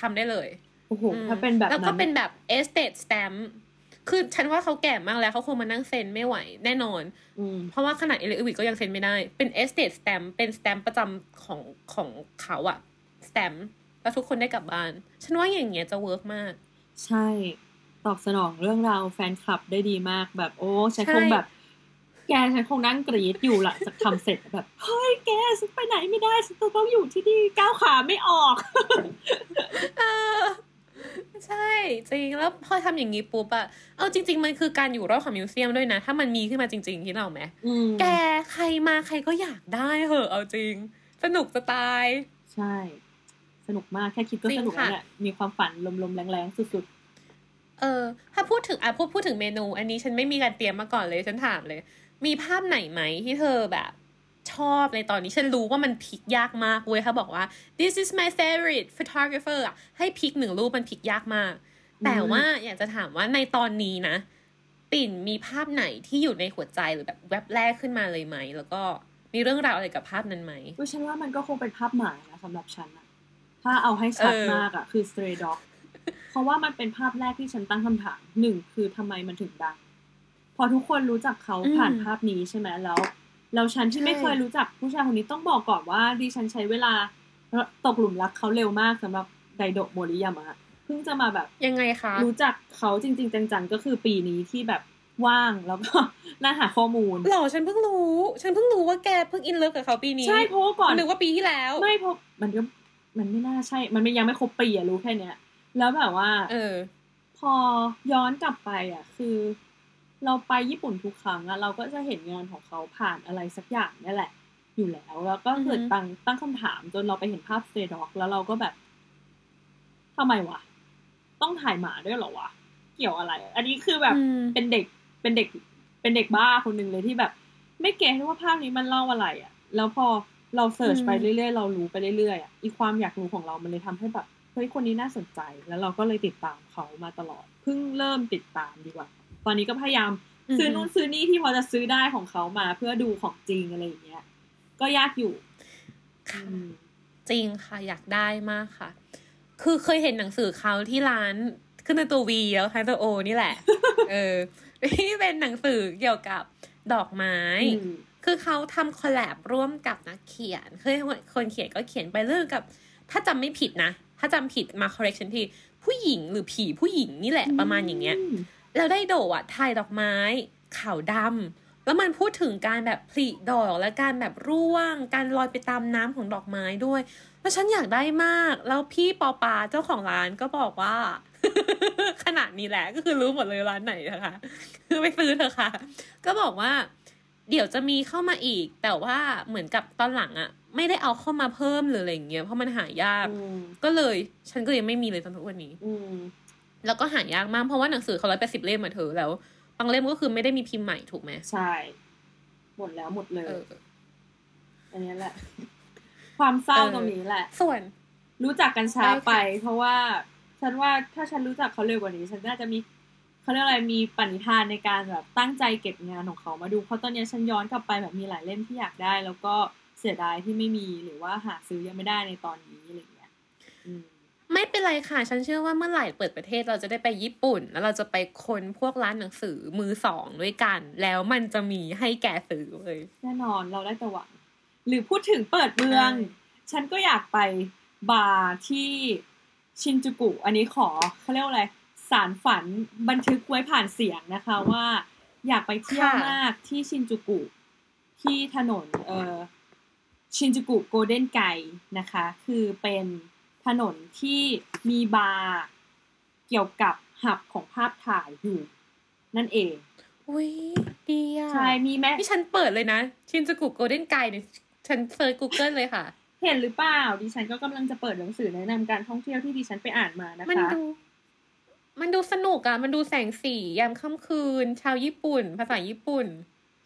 Speaker 2: ทำได้เลย
Speaker 3: โอ้โห
Speaker 2: อืม
Speaker 3: ถ้าเป็นแบบ
Speaker 2: แล้วก็
Speaker 3: นั้น
Speaker 2: เป็นแบบ estate stamp คือฉันว่าเขาแก่มากแล้วเขาคงมานั่งเซ็นไม่ไหวแน่นอน
Speaker 3: อืม
Speaker 2: เพราะว่าขนาด Erwitt ก็ยังเซ็นไม่ได้ เป็น estate stamp เป็น stamp ประจำของของเขาอะ stamp แล้วทุกคนได้กลับบ้าน ฉันว่าอย่างเงี้ยจะ work มาก
Speaker 3: ใช่ ตอบสนองเรื่องราวแฟนคลับได้ดีมากแบบโอ้ฉัน
Speaker 2: ใช่
Speaker 3: คงแบบ แกฉันคงนั่งกรี๊ดอยู่หลังจากทำเสร็จแบบ เฮ้ยแกฉันไปไหนไม่ได้ฉันต้องอยู่ที่นี่ก้าวขาไม่ออก
Speaker 2: เออใช่จริงแล้วพอทำอย่างนี้ปุ๊บอะเอาจริง ๆ มันคือการอยู่รอดของ museum ด้วยนะ ถ้ามันมีขึ้นมาจริง ๆ ที่เราไหม
Speaker 3: อืม
Speaker 2: แกใครมาใครก็อยากได้เหอะ เอาจริง สนุกจะตาย
Speaker 3: ใช่ สนุกมากแค่คิดก็
Speaker 2: จริง
Speaker 3: สนุกแล้ว
Speaker 2: ค่ะ
Speaker 3: เนี่ยมีความฝันลมๆแรงๆสุด
Speaker 2: เออ ถ้าพูดถึงอะพูดพูดถึงเมนู อันนี้ฉันไม่มีการเตรียมมาก่อนเลยฉันถามเลย มีภาพไหนไหมที่เธอแบบชอบในตอนนี้ฉันรู้ว่ามันพลิกยากมากเว้ยเขาบอกว่า this is my favorite photographer อะให้พลิกหนึ่งรูปมันพลิกยากมาก แต่ว่าอยากจะถามว่าในตอนนี้นะ ปิ่นมีภาพไหนที่อยู่ในหัวใจหรือแบบแวบแรกขึ้นมาเลยไหม แล้วก็มีเรื่องราวอะไรกับภาพนั้นไหม
Speaker 3: ๆก็ฉันว่ามันก็คงเป็นภาพหมานะสำหรับฉันอะถ้าเอาให้ชัด
Speaker 2: เออ
Speaker 3: มากอะคือ stray dog เพราะว่ามันเป็นภาพแรกที่ฉันตั้งคำถามหนึ่งคือทำไมมันถึงดังพ อทุกคนรู้จักเขาผ่านภาพนี้ใช่ไหมแล้วแล้วฉันที่ไม่เคยรู้จักผู้ชายคนนี้ต้องบอกก่อนว่าดิฉันใช้เวลาตกหลุมรักเขาเร็วมากสำหรับไดโดะโมริยามะเพิ่งจะมาแบบ
Speaker 2: ยังไงคะ
Speaker 3: รู้จักเขาจริง ๆ จังๆก็คือปีนี้ที่แบบว่างแล้วก็น่าหาข้อมูล
Speaker 2: หรอฉันเพิ่งรู้ ฉันเพิ่งรู้ว่าแกเพิ่งอินเลิฟกับเขาปีนี้
Speaker 3: ใช่เพราะว่าก่อน
Speaker 2: นึกว่าปีที่แล้ว
Speaker 3: ไม่เพราะมันก็มันไม่น่าใช่ มันไม่ยังไม่ครบปีอะรู้แค่เนี้ย แล้วแบบว่า
Speaker 2: เออ
Speaker 3: พอย้อนกลับไปอะคือ เราไปญี่ปุ่นทุกครั้งอะเราก็จะเห็นงานของเขาผ่านอะไรสักอย่างนี่แหละ อยู่แล้วแล้วก็เกิด
Speaker 2: อือฮึ
Speaker 3: ตั้งตั้งคำถามจนเราไปเห็นภาพสเตดอก แล้วเราก็แบบทำไมวะ ต้องถ่ายหมาด้วยเหรอวะ เกี่ยวอะไร อันนี้คือแบบ
Speaker 2: อืม
Speaker 3: เป็นเด็กเป็นเด็ก เป็นเด็กบ้าคนหนึ่งเลยที่แบบ ไม่เก็ตว่าภาพนี้มันเล่าอะไรอะ่ะแล้วพอเราเสิร์ช
Speaker 2: อืม
Speaker 3: ไปเรื่อยๆ เรารู้ไปเรื่อยๆอะอีความอยากรู้ของเรามันเลยทำให้แบบเฮ้ยคนนี้น่าสนใจ แล้วเราก็เลยติดตามเขามาตลอด เพิ่งเริ่มติดตามดีกว่า ตอนนี้ก็พยายามซื้อนู่นซื้อนี่ที่พอจะซื้อได้ของเขามาเพื่อดูของจริงอะไรอย่างเงี้ย ก็ยากอยู่
Speaker 2: ค่ะ
Speaker 3: อืม
Speaker 2: จริงค่ะอยากได้มากค่ะ คือเคยเห็นหนังสือเขาที่ร้านขึ้นในตัววีแล้วท้ายตัวโอนี่แหละ เออที่เป็นหนังสือเกี่ยวกับดอกไม้
Speaker 3: อืม
Speaker 2: คือเขาทำคอลแลบร่วมกับนักเขียนคือคนเขียนก็เขียนไปเรื่องกับ ถ้าจำไม่ผิดนะ ถ้าจำผิดมา correction ทีผู้หญิงหรือผีผู้หญิงนี่แหละประมาณอย่างเงี้ย แล้วได้โดอะถ่ายดอกไม้ขาวดำแล้วมันพูดถึงการแบบผลิดอกและการแบบร่วง การลอยไปตามน้ำของดอกไม้ด้วยแล้วฉันอยากได้มาก แล้วพี่ปอปาเจ้าของร้านก็บอกว่า ขนาดนี้แหละก็คือรู้หมดเลยร้านไหนนะคะคือไปซื้อเถอะค่ะ ก็บอกว่า เดี๋ยวจะมีเข้ามาอีก แต่ว่าเหมือนกับตอนหลังอะไม่ได้เอาเข้ามาเพิ่มหรืออะไรอย่างเงี้ยเพราะมันหายาก
Speaker 3: อืม
Speaker 2: ก็เลย ฉันก็ยังไม่มีเลยจนทุกวันนี้
Speaker 3: อืม
Speaker 2: แล้วก็หายากมากเพราะว่าหนังสือเขาร้อยแปดสิบเล่มมาเธอแล้ว บางเล่มก็คือไม่ได้มีพิมพ์ใหม่ถูกไหม
Speaker 3: ใช่ หมดแล้วหมดเลย
Speaker 2: เออ
Speaker 3: อันนี้แหละ ความเศร้า
Speaker 2: เออ
Speaker 3: ตรงนี้แหละ
Speaker 2: ส่วน
Speaker 3: รู้จักกันช้า
Speaker 2: ใช่ค่ะ
Speaker 3: ไป เพราะว่า ฉันว่าถ้าฉันรู้จักเขาเร็วกว่านี้ ฉันน่าจะมีเขาเรียกอะไรมีปณิธานในการแบบตั้งใจเก็บงานของเขามาดู เพราะตอนนี้ฉันย้อนกลับไปแบบมีหลายเล่มที่อยากได้ แล้วก็เสียดายที่ไม่มีหรือว่าหาซื้อยังไม่ได้ในตอนนี้อะไรอย่างเงี้ยอืม
Speaker 2: ไม่เป็นไรค่ะ ฉันเชื่อว่าเมื่อไหร่เปิดประเทศเราจะได้ไปญี่ปุ่น แล้วเราจะไปคนพวกร้านหนังสือมือสองด้วยกัน แล้วมันจะมีให้แกซื้อเลย
Speaker 3: แน่นอนเราได้แต่หวังหรือพูดถึงเปิดเมือง
Speaker 2: ใช่
Speaker 3: ฉันก็อยากไปบาร์ที่ชินจูกุ อันนี้ขอเขาเรียกว่าอะไร สารฝันบันทึกไว้ผ่านเสียงนะคะว่า อยากไปเที่ยวมากที่ชินจูกุ ที่ถนนเอ่อชินจูกุโกลเด้นไกนะคะ คือเป็น ถนนที่มีบาร์เกี่ยวกับ hub ของภาพถ่ายอยู่ นั่นเอง
Speaker 2: อุ้ยดีอะ
Speaker 3: ใช่ มี map
Speaker 2: ที่ฉันเปิดเลยนะ ชินจูกุโกลเด้นไกเนี่ยฉัน search Google เลยค่ะ
Speaker 3: เห็นหรือเปล่า ดิฉันก็กำลังจะเปิดหนังสือแนะนำการท่องเที่ยวที่ดิฉันไปอ่านมานะ
Speaker 2: มัน
Speaker 3: คะ
Speaker 2: ดู มันดูสนุกอะมันดูแสงสียามค่ำคืน ชาวญี่ปุ่น ภาษาญี่ปุ่น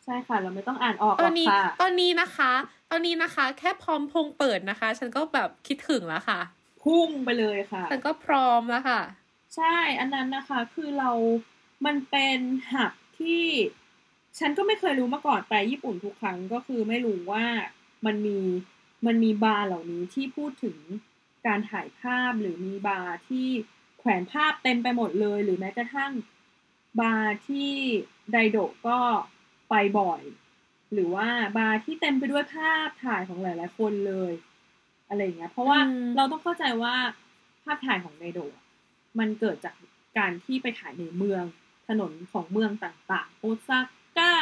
Speaker 3: ใช่ค่ะ เราไม่ต้องอ่านออกห
Speaker 2: ต
Speaker 3: ร
Speaker 2: อ
Speaker 3: อนก
Speaker 2: นี้
Speaker 3: ค่ะ
Speaker 2: ตอนนี้นะคะ ตอนนี้นะคะ แค่พร้อมพงเปิดนะคะ ฉันก็แบบคิดถึงแล้วค่ะ
Speaker 3: พุ่งไปเลยค่ะ
Speaker 2: ฉันก็พร้อมแล้วค่ะ
Speaker 3: ใช่อันนั้นนะคะคือเรามันเป็นหับที่ฉันก็ไม่เคยรู้มาก่อนไปญี่ปุ่นทุกครั้งก็คือไม่รู้ว่ามันมีมันมีบาร์เหล่านี้ที่พูดถึงการถ่ายภาพหรือมีบาร์ที่แขวนภาพเต็มไปหมดเลย หรือแม้กระทั่งบาร์ที่ไดโดะก็ไปบ่อย หรือว่าบาร์ที่เต็มไปด้วยภาพถ่ายของหลาย ๆ คนเลย อะไรอย่างเงี้ย เพราะว่า
Speaker 2: อืม
Speaker 3: เราต้องเข้าใจว่าภาพถ่ายของไดโดะมันเกิดจากการที่ไปถ่ายในเมืองถนนของเมืองต่างๆ โอซาก้า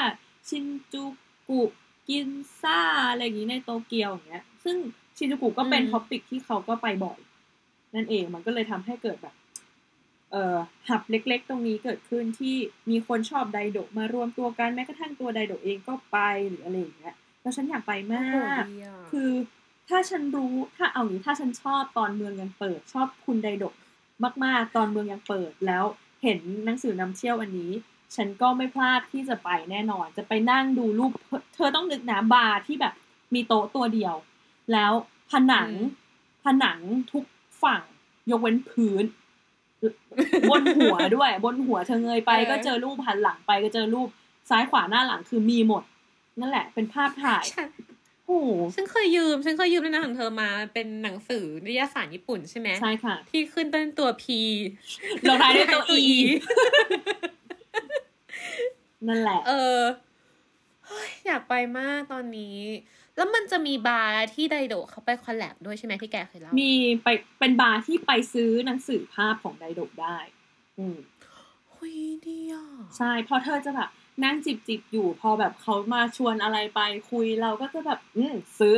Speaker 3: ชินจูกุกินซ่าอะไรอย่างนี้ในโตเกียวอย่างเงี้ย ซึ่งชินจูกุก็เป็น
Speaker 2: อืม
Speaker 3: topic ที่เขาก็ไปบ่อย นั่นเองมันก็เลยทำให้เกิดแบบ เอ่อหับเล็ก ๆ ตรงนี้เกิดขึ้นที่มีคนชอบไดโดะมารวมตัวกันแม้กระทั่งตัวไดโดะเองก็ไปหรืออะไรอย่างเงี้ยแล้วฉันอยากไปมาก คือ ถ้าฉันรู้ถ้าเอาอย่างนี้ถ้าฉันชอบตอนเมืองยังเปิด ชอบคุณไดโดะมาก ๆ ตอนเมืองยังเปิดแล้วเห็นหนังสือนำเที่ยวอันนี้ ฉันก็ไม่พลาดที่จะไปแน่นอน จะไปนั่งดูรูป เธอต้องนึกนะบาร์ที่แบบมีโต๊ะตัวเดียว แล้วผนัง
Speaker 2: อืม
Speaker 3: ผนังทุกฝั่ง ยกเว้นพื้น บนหัวด้วย บนหัวเธอเงยไป
Speaker 2: เออ
Speaker 3: ก็เจอรูปหันหลังไปก็เจอรูปซ้ายขวาหน้าหลังคือมีหมด นั่นแหละ เป็นภาพถ่าย
Speaker 2: ฉัน
Speaker 3: โอ้โห
Speaker 2: ฉันเคยยืม ฉันเคยยืมในหนังของเธอมาเป็นหนังสือนิตยสารญี่ปุ่นใช่ไหม
Speaker 3: ใช่ค่ะ
Speaker 2: ที่ขึ้นต้นตัว P
Speaker 3: ลงท้ายด้วยตัว E นั่นแหละ
Speaker 2: เออเฮ้ยอยากไปมากตอนนี้ แล้วมันจะมีบาร์ที่ไดโดะเขาไป collab ด้วยใช่ไหมที่แกเคยเล่า
Speaker 3: มีไปเป็นบาร์ที่ไปซื้อหนังสือภาพของไดโดะได้ อืม
Speaker 2: หุยดีอะ
Speaker 3: ใช่เพอเธอจะแบบ นั่งจิบจิบๆอยู่ พอแบบเขามาชวนอะไรไปคุยเราก็จะแบบ อืมซื้อ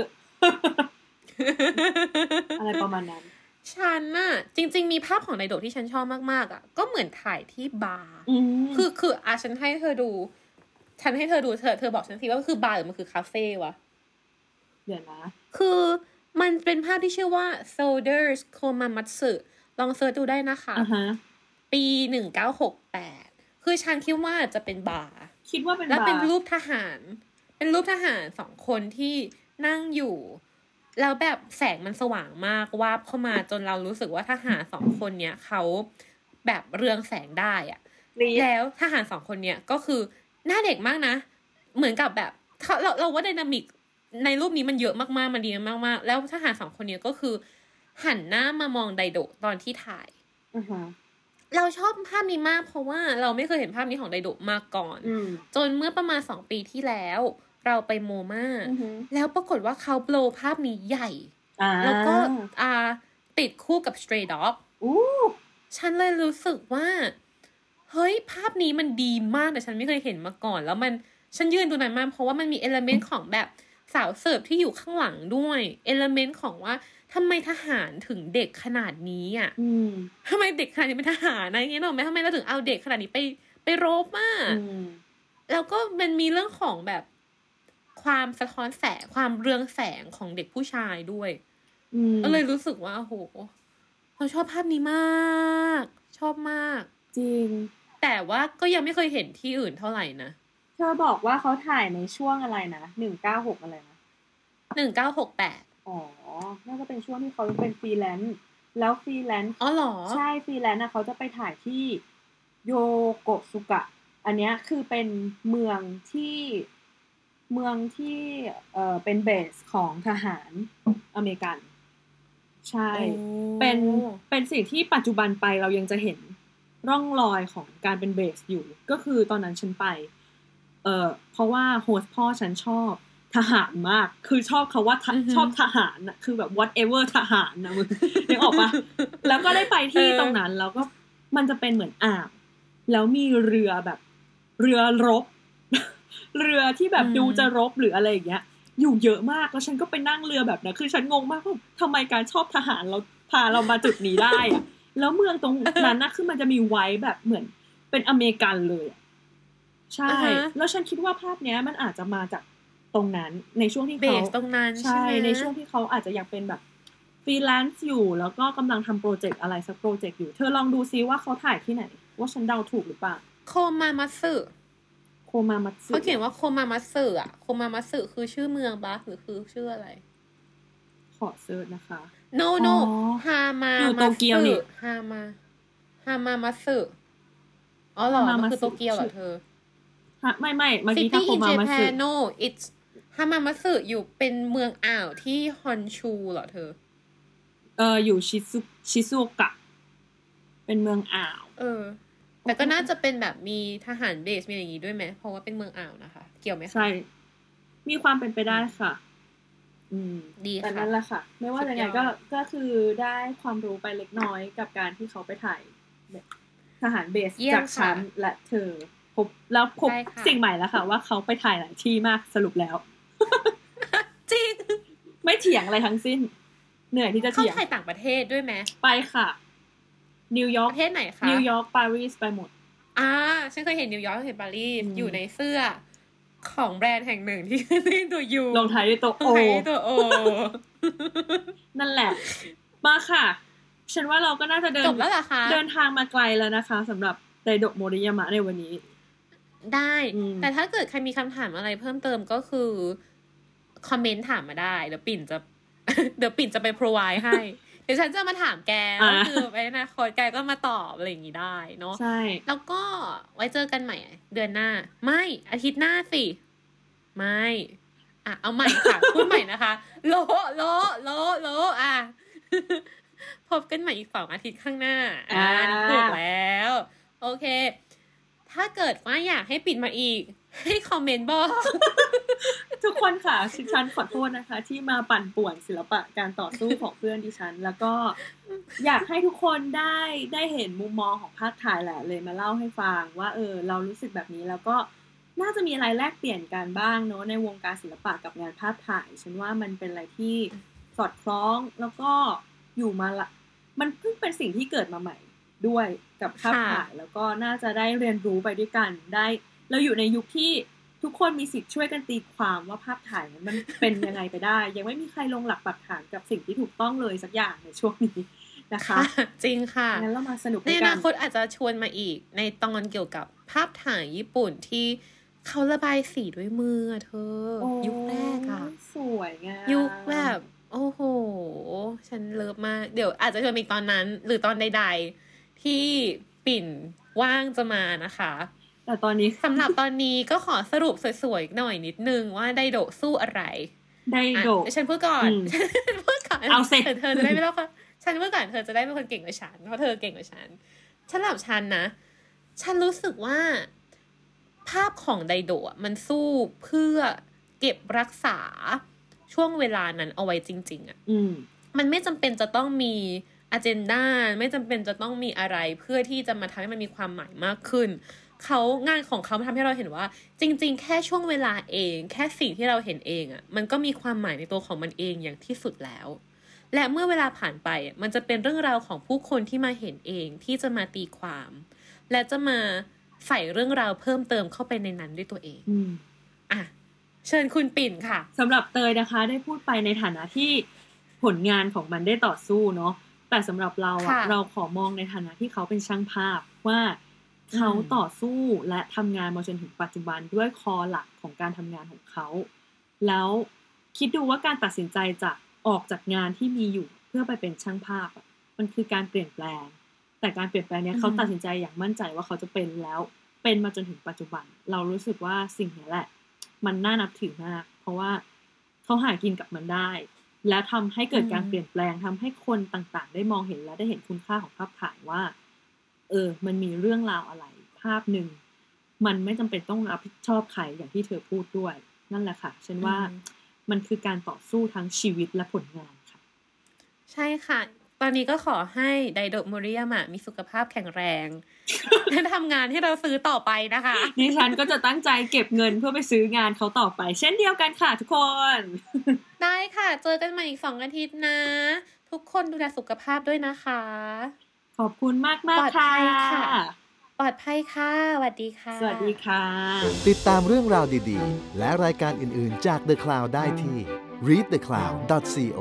Speaker 3: อะไรประมาณนั้น
Speaker 2: ฉันน่ะจริง ๆ มีภาพของไดโดะที่ฉันชอบมากๆอะ ก็เหมือนถ่ายที่บาร์
Speaker 3: อืม
Speaker 2: คือคืออะฉันให้เธอดู ฉันให้เธอดูเธอเธอบอกฉันสิว่ามันคือบาร์หรือมันคือคาเฟ่วะ
Speaker 3: เดี๋ยวนะ
Speaker 2: คือมันเป็นภาพที่ชื่อว่า Soldiers Komamatsu ลอง search ดูได้นะคะ
Speaker 3: อ่าฮะ
Speaker 2: ปีหนึ่งเก้าหกแปด คือฉันคิดว่าจะเป็นบาร์
Speaker 3: คิดว่าเป็นบาร์
Speaker 2: แล้วเป็นรูปทหาร เป็นรูปทหารสองคนที่นั่งอยู่แล้วแบบแสงมันสว่างมากวาบเข้ามาจนเรารู้สึกว่าทหารสองคนเนี้ยเขาแบบเรืองแสงได้อะ
Speaker 3: รีด
Speaker 2: แล้วทหารสองคนเนี้ยก็คือหน้าเด็กมากนะ เหมือนกับแบบเขาเราเราว่าไดนามิกในรูปนี้มันเยอะมากๆ มันดีมากๆ แล้วทหารสองคนเนี้ยก็คือ หันหน้ามามองไดโดะตอนที่ถ่าย
Speaker 3: อ่าฮะ
Speaker 2: เราชอบภาพนี้มาก เพราะว่าเราไม่เคยเห็นภาพนี้ของไดโดะมาก่อน
Speaker 3: อืม
Speaker 2: จนเมื่อประมาณสองปีที่แล้ว เราไปโมมา
Speaker 3: อือฮึ
Speaker 2: แล้วปรากฏว่าเขาโปรภาพนี้ใหญ่
Speaker 3: อ่า
Speaker 2: แล้วก็อ่าติดคู่กับ Stray Dog
Speaker 3: อู้
Speaker 2: ฉันเลยรู้สึกว่า เฮ้ย ภาพนี้มันดีมากแต่ฉันไม่เคยเห็นมาก่อน แล้วมันฉันยืนดูนานมากเพราะว่ามันมีเอลเมนต์ของแบบ สาวเสิร์ฟที่อยู่ข้างหลังด้วยเอลเมนต์ของว่าทำไมทหารถึงเด็กขนาดนี้อะ
Speaker 3: อืม
Speaker 2: ทำไมเด็กขนาดนี้เป็นทหารนะอย่างเงี้ยหรอกไหมทำไมเราถึงเอาเด็กขนาดนี้ไปไปรบมาก
Speaker 3: อืม
Speaker 2: แล้วก็มันมีเรื่องของแบบความสะท้อนแสงความเรืองแสงของเด็กผู้ชายด้วย
Speaker 3: อืม
Speaker 2: ก็เลยรู้สึกว่าโอ้โหเราชอบภาพนี้มาก ชอบมาก
Speaker 3: จริง
Speaker 2: แต่ว่าก็ยังไม่เคยเห็นที่อื่นเท่าไหร่นะ
Speaker 3: เธอบอกว่าเขาถ่ายในช่วงอะไรนะหนึ่งเก้าหกอะไรนะ
Speaker 2: หนึ่งเก้าหกแปด
Speaker 3: อ๋อ น่าจะเป็นช่วงที่เขาเป็นฟรีแลนซ์ แล้วฟรีแลนซ์
Speaker 2: อ๋อเหรอ
Speaker 3: ใช่ฟรีแลนซ์นะเขาจะไปถ่ายที่โยโกสุกะ อันเนี้ยคือเป็นเมืองที่เมืองที่เอ่อเป็นเบสของทหารอเมริกัน ใช่
Speaker 2: โอ้
Speaker 3: เป็นเป็นสิ่งที่ปัจจุบันไปเรายังจะเห็นร่องรอยของการเป็นเบสอยู่ ก็คือตอนนั้นฉันไป เอ่อเพราะว่าโฮสต์พ่อฉันชอบทหารมาก คือชอบเขาว่าทะ
Speaker 2: อือฮึ
Speaker 3: ชอบทหารน่ะคือแบบ whatever ทหารนะมึงนึกออกปะแล้วก็ได้ไปที่
Speaker 2: เออ
Speaker 3: ตรงนั้นแล้วก็มันจะเป็นเหมือนอ่างแล้วมีเรือแบบ เรือรบ เรือที่แบบดูจะรบหรืออะไรอย่างเงี้ย อยู่เยอะมากแล้วฉันก็ไปนั่งเรือแบบนั้นคือฉันงงมากว่าทำไมการชอบทหารเราพาเรามาจุดนี้ได้อะแล้วเมืองตรงนั้นนะคือมันจะมีไว้แบบเหมือนเป็นอเมริกันเลยอะ ใช่
Speaker 2: อ่าฮะ
Speaker 3: แล้วฉันคิดว่าภาพเนี้ยมันอาจจะมาจากตรงนั้นในช่วงที่
Speaker 2: เบ
Speaker 3: เขา
Speaker 2: สตรงนั้นใช่
Speaker 3: ใช่
Speaker 2: ไหม
Speaker 3: ในช่วงที่เขาอาจจะอยากเป็นแบบฟรีแลนซ์อยู่ แล้วก็กำลังทำโปรเจกต์อะไรสักโปรเจกต์อยู่ เธอลองดูซิว่าเขาถ่ายที่ไหน ว่าฉันเดาถูกหรือเปล่า
Speaker 2: โคมามัตสึ
Speaker 3: โคมามัตสึ
Speaker 2: เขาเขียนว่าโคมามัตสึอะโคมามัตสึคือชื่อเมืองปะหรือคือชื่ออะไร
Speaker 3: ขอเซิร์ชนะคะ
Speaker 2: no no
Speaker 3: อ๋อ
Speaker 2: ฮามา
Speaker 3: อยู่โตเกียวนี่
Speaker 2: ฮามาฮามามัตสึอ๋อเหรอ
Speaker 3: ฮามามั
Speaker 2: มัน
Speaker 3: ตสึ
Speaker 2: คือโตเกียวเหรอเธอ
Speaker 3: ฮะ ไม่ไม่เมื่อกี้
Speaker 2: City
Speaker 3: ถ้าโค
Speaker 2: in
Speaker 3: มามัตสึ
Speaker 2: Japan no it's ฮามามัตสึอยู่เป็นเมืองอ่าวที่ฮอนชูเหรอเธอ
Speaker 3: เอออยู่ชิซุชิซุโอกะ เป็นเมืองอ่าว
Speaker 2: เออ แต่ก็น่าจะเป็นแบบมีทหารเบสมีอะไรอย่างงี้ด้วยไหมเพราะว่าเป็นเมืองอ่าวนะคะ เกี่ยวไหมคะ
Speaker 3: ใช่ มีความเป็นไปได้ค่ะ อืม
Speaker 2: ดี
Speaker 3: แต่
Speaker 2: ค่ะ
Speaker 3: นั่นแหละค่ะ ไม่ว่า
Speaker 2: สุด
Speaker 3: ยังไง
Speaker 2: ยอด
Speaker 3: ก็ก็คือได้ความรู้ไปเล็กน้อยกับการที่เขาไปถ่ายแบบทหารเบส
Speaker 2: เยี่ยม
Speaker 3: จากฉัน
Speaker 2: ค่ะ
Speaker 3: และเธอ พบแล้วพบ
Speaker 2: ได้ค่ะ
Speaker 3: สิ่งใหม่แล้วค่ะ ว่าเขาไปถ่ายหลายที่มากสรุปแล้ว
Speaker 2: จริง
Speaker 3: ไม่เถียงอะไรทั้งสิ้น เหนื่อยที่จะ
Speaker 2: เขา
Speaker 3: เถียง
Speaker 2: ถ่ายต่างประเทศด้วยไหม
Speaker 3: ไปค่ะ นิวยอ
Speaker 2: ป
Speaker 3: ร์ก
Speaker 2: ระเทศไหนคะ
Speaker 3: นิวยอร์กปารีสไปหมด
Speaker 2: อ่าฉันเคยเห็นนิวยอร์กเห็นปารีส
Speaker 3: อืม
Speaker 2: อยู่ในเสื้อของแบรนด์แห่งหนึ่งที่ขึ้นตัวยู
Speaker 3: ลงท้ายด้วยตัว
Speaker 2: ล
Speaker 3: โอ
Speaker 2: งท้ายด้วยตัวโอ
Speaker 3: นั่นแหละ มาค่ะ ฉันว่าเราก็น่าจะเดิน
Speaker 2: จบแล้วเหรอคะ
Speaker 3: เดินทางมาไกลแล้วนะคะสำหรับไดโดะโมริยามะในวันนี้
Speaker 2: ได้
Speaker 3: อืม
Speaker 2: แต่ถ้าเกิดใครมีคำถามอะไรเพิ่มเติมก็คือ คอมเมนต์ถามมาได้เดี๋ยวปิ่นจะ เดี๋ยวปิ่นจะไป provide ให้ เดี๋ยวฉันจะมาถามแก
Speaker 3: อ่า
Speaker 2: ก็คือไปนะคตแกก็มาตอบอะไรอย่างนี้ได้เนาะ
Speaker 3: ใช่
Speaker 2: แล้วก็ไว้เจอกันใหม่ เดือนหน้า ไม่อาทิตย์หน้าสิ ไม่อะเอาใหม่ค่ะพูดใหม่นะคะ โลโลโลโลอะพบกันใหม่อีกสองอาทิตย์ข้างหน้า อ่านี่ถูกแล้ว โอเค ถ้าเกิดว่าอยากให้ปิดมาอีก ให้คอมเมนต์บอก
Speaker 3: ทุกคนค่ะดิฉันขอโทษนะคะ ที่มาปั่นป่วนศิลปะการต่อสู้ของเพื่อนดิฉัน แล้วก็อยากให้ทุกคนได้ได้เห็นมุมมองของภาพถ่ายแหละเลยมาเล่าให้ฟังว่าเออ เรารู้สึกแบบนี้แล้วก็น่าจะมีอะไรแลกเปลี่ยนกันบ้างเนอะในวงการศิลปะกับงานภาพถ่าย ฉันว่ามันเป็นอะไรที่สอดคล้องแล้วก็อยู่มาละมันเพิ่งเป็นสิ่งที่เกิดมาใหม่ ด้วยกับภาพ
Speaker 2: ค่ะ
Speaker 3: ถ่ายแล้วก็น่าจะได้เรียนรู้ไปด้วยกันได้ เราอยู่ในยุคที่ทุกคนมีสิทธิ์ช่วยกันตีความว่าภาพถ่ายนั้นมันเป็นยังไงไปได้ ยังไม่มีใครลงหลักปักฐานกับสิ่งที่ถูกต้องเลยสักอย่างในช่วงนี้นะคะ
Speaker 2: จริงค่ะ
Speaker 3: งั้นเรามาสนุก
Speaker 2: ใน
Speaker 3: ด้วย
Speaker 2: อ
Speaker 3: กั
Speaker 2: นานคตอาจจะชวนมาอีก ในตอนเกี่ยวกับภาพถ่ายญี่ปุ่นที่เขาระบายสีด้วยมืออะเธอ
Speaker 3: โอ้
Speaker 2: ยุคแรกอะ
Speaker 3: สวยงาม
Speaker 2: ยุคแบบ โอ้โห ฉันเลิฟมาก เดี๋ยวอาจจะชวนมาอีกตอนนั้น หรือตอนใดๆ ที่ปิ่นว่างจะมานะคะ
Speaker 3: แต่ตอนนี้
Speaker 2: สำหรับตอนนี้ก็ขอสรุปสวยๆหน่อยนิดนึงว่าไดโดะสู้อะไร
Speaker 3: ได
Speaker 2: อะ
Speaker 3: โดะ
Speaker 2: เดี๋ยวฉันพูดก่อน
Speaker 3: อืม
Speaker 2: ฉันพูดก่อน
Speaker 3: เอาสิ
Speaker 2: เธอเธอจะได้ไม่ต้องฉันพูดก่อนเธอจะได้เป็นคนเก่งกว่าฉันเพราะเธอเก่งกว่าฉันฉันหลับฉันนะ ฉันรู้สึกว่า ภาพของไดโดะมันสู้เพื่อเก็บรักษาช่วงเวลานั้นเอาไว้จริง ๆอะ
Speaker 3: อืม
Speaker 2: มันไม่จำเป็นจะต้องมี อ g e n d a ไม่จำเป็นจะต้องมีอะไรเพื่อที่จะมาทำให้มันมีความหมายมากขึ้นเขางานของเขาทำให้เราเห็นว่า จริง ๆ แค่ช่วงเวลาเอง แค่สิ่งที่เราเห็นเองอะ่ะมันก็มีความหมายในตัวของมันเองอย่างที่สุดแล้ว และเมื่อเวลาผ่านไปอะมันจะเป็นเรื่องราวของผู้คนที่มาเห็นเองที่จะมาตีความ และจะมาใส่เรื่องราวเพิ่มเติมเข้าไปในนั้นด้วยตัวเอง
Speaker 3: อืม
Speaker 2: อะเชิญคุณปิ่นค่ะ
Speaker 3: สำหรับเตยนะคะ ได้พูดไปในฐานะที่ผลงานของมันได้ต่อสู้เนาะ แต่สำหรับเราอะ
Speaker 2: ค่ะ
Speaker 3: เราขอมองในฐานะที่เขาเป็นช่างภาพว่าเขา
Speaker 2: อืม
Speaker 3: ต่อสู้และทำงานมาจนถึงปัจจุบันด้วยคอหลักของการทำงานของเขา แล้วคิดดูว่าการตัดสินใจจะออกจากงานที่มีอยู่เพื่อไปเป็นช่างภาพอะมันคือการเปลี่ยนแปลง แต่การเปลี่ยนแปลงเนี้ยเขาตัดสินใจอย่างมั่นใจว่าเขาจะเป็นแล้วเป็นมาจนถึงปัจจุบัน เรารู้สึกว่าสิ่งนี้แหละ มันน่านับถือมาก เพราะว่าเขาหากินกับมันได้ และทำให้เกิดการ
Speaker 2: อืม
Speaker 3: เปลี่ยนแปลงทำให้คนต่างๆ ได้มองเห็นและได้เห็นคุณค่าของภาพถ่ายว่า เออ มันมีเรื่องราวอะไร ภาพหนึ่งมันไม่จำเป็นต้องรับผิดชอบใครอย่างที่เธอพูดด้วย นั่นแหละค่ะฉันว่า
Speaker 2: อืม
Speaker 3: มันคือการต่อสู้ทั้งชีวิตและผลงานค่ะ
Speaker 2: ใช่ค่ะ ตอนนี้ก็ขอให้ไดโดะโมริยามะมีสุขภาพแข็งแรงและทำงานที่เราซื้อต่อไปนะคะ
Speaker 3: ดิฉันก็จะตั้งใจเก็บเงินเพื่อไปซื้องานเขาต่อไป เช่นเดียวกันค่ะทุกคน
Speaker 2: ได้ค่ะ เจอกันใหม่อีกสองอาทิตย์นะ ทุกคนดูแลสุขภาพด้วยนะคะ
Speaker 3: ขอบคุณมากมาก
Speaker 2: ปลอด
Speaker 3: ๆค่ะ
Speaker 2: ภัยค่ะปลอดภัยค่ะ สวัสดีค่ะ
Speaker 3: สวัสดีค่ะ
Speaker 1: ติดตามเรื่องราวดีๆ และรายการอื่นๆจาก The Cloud ได้ที่ readthecloud.co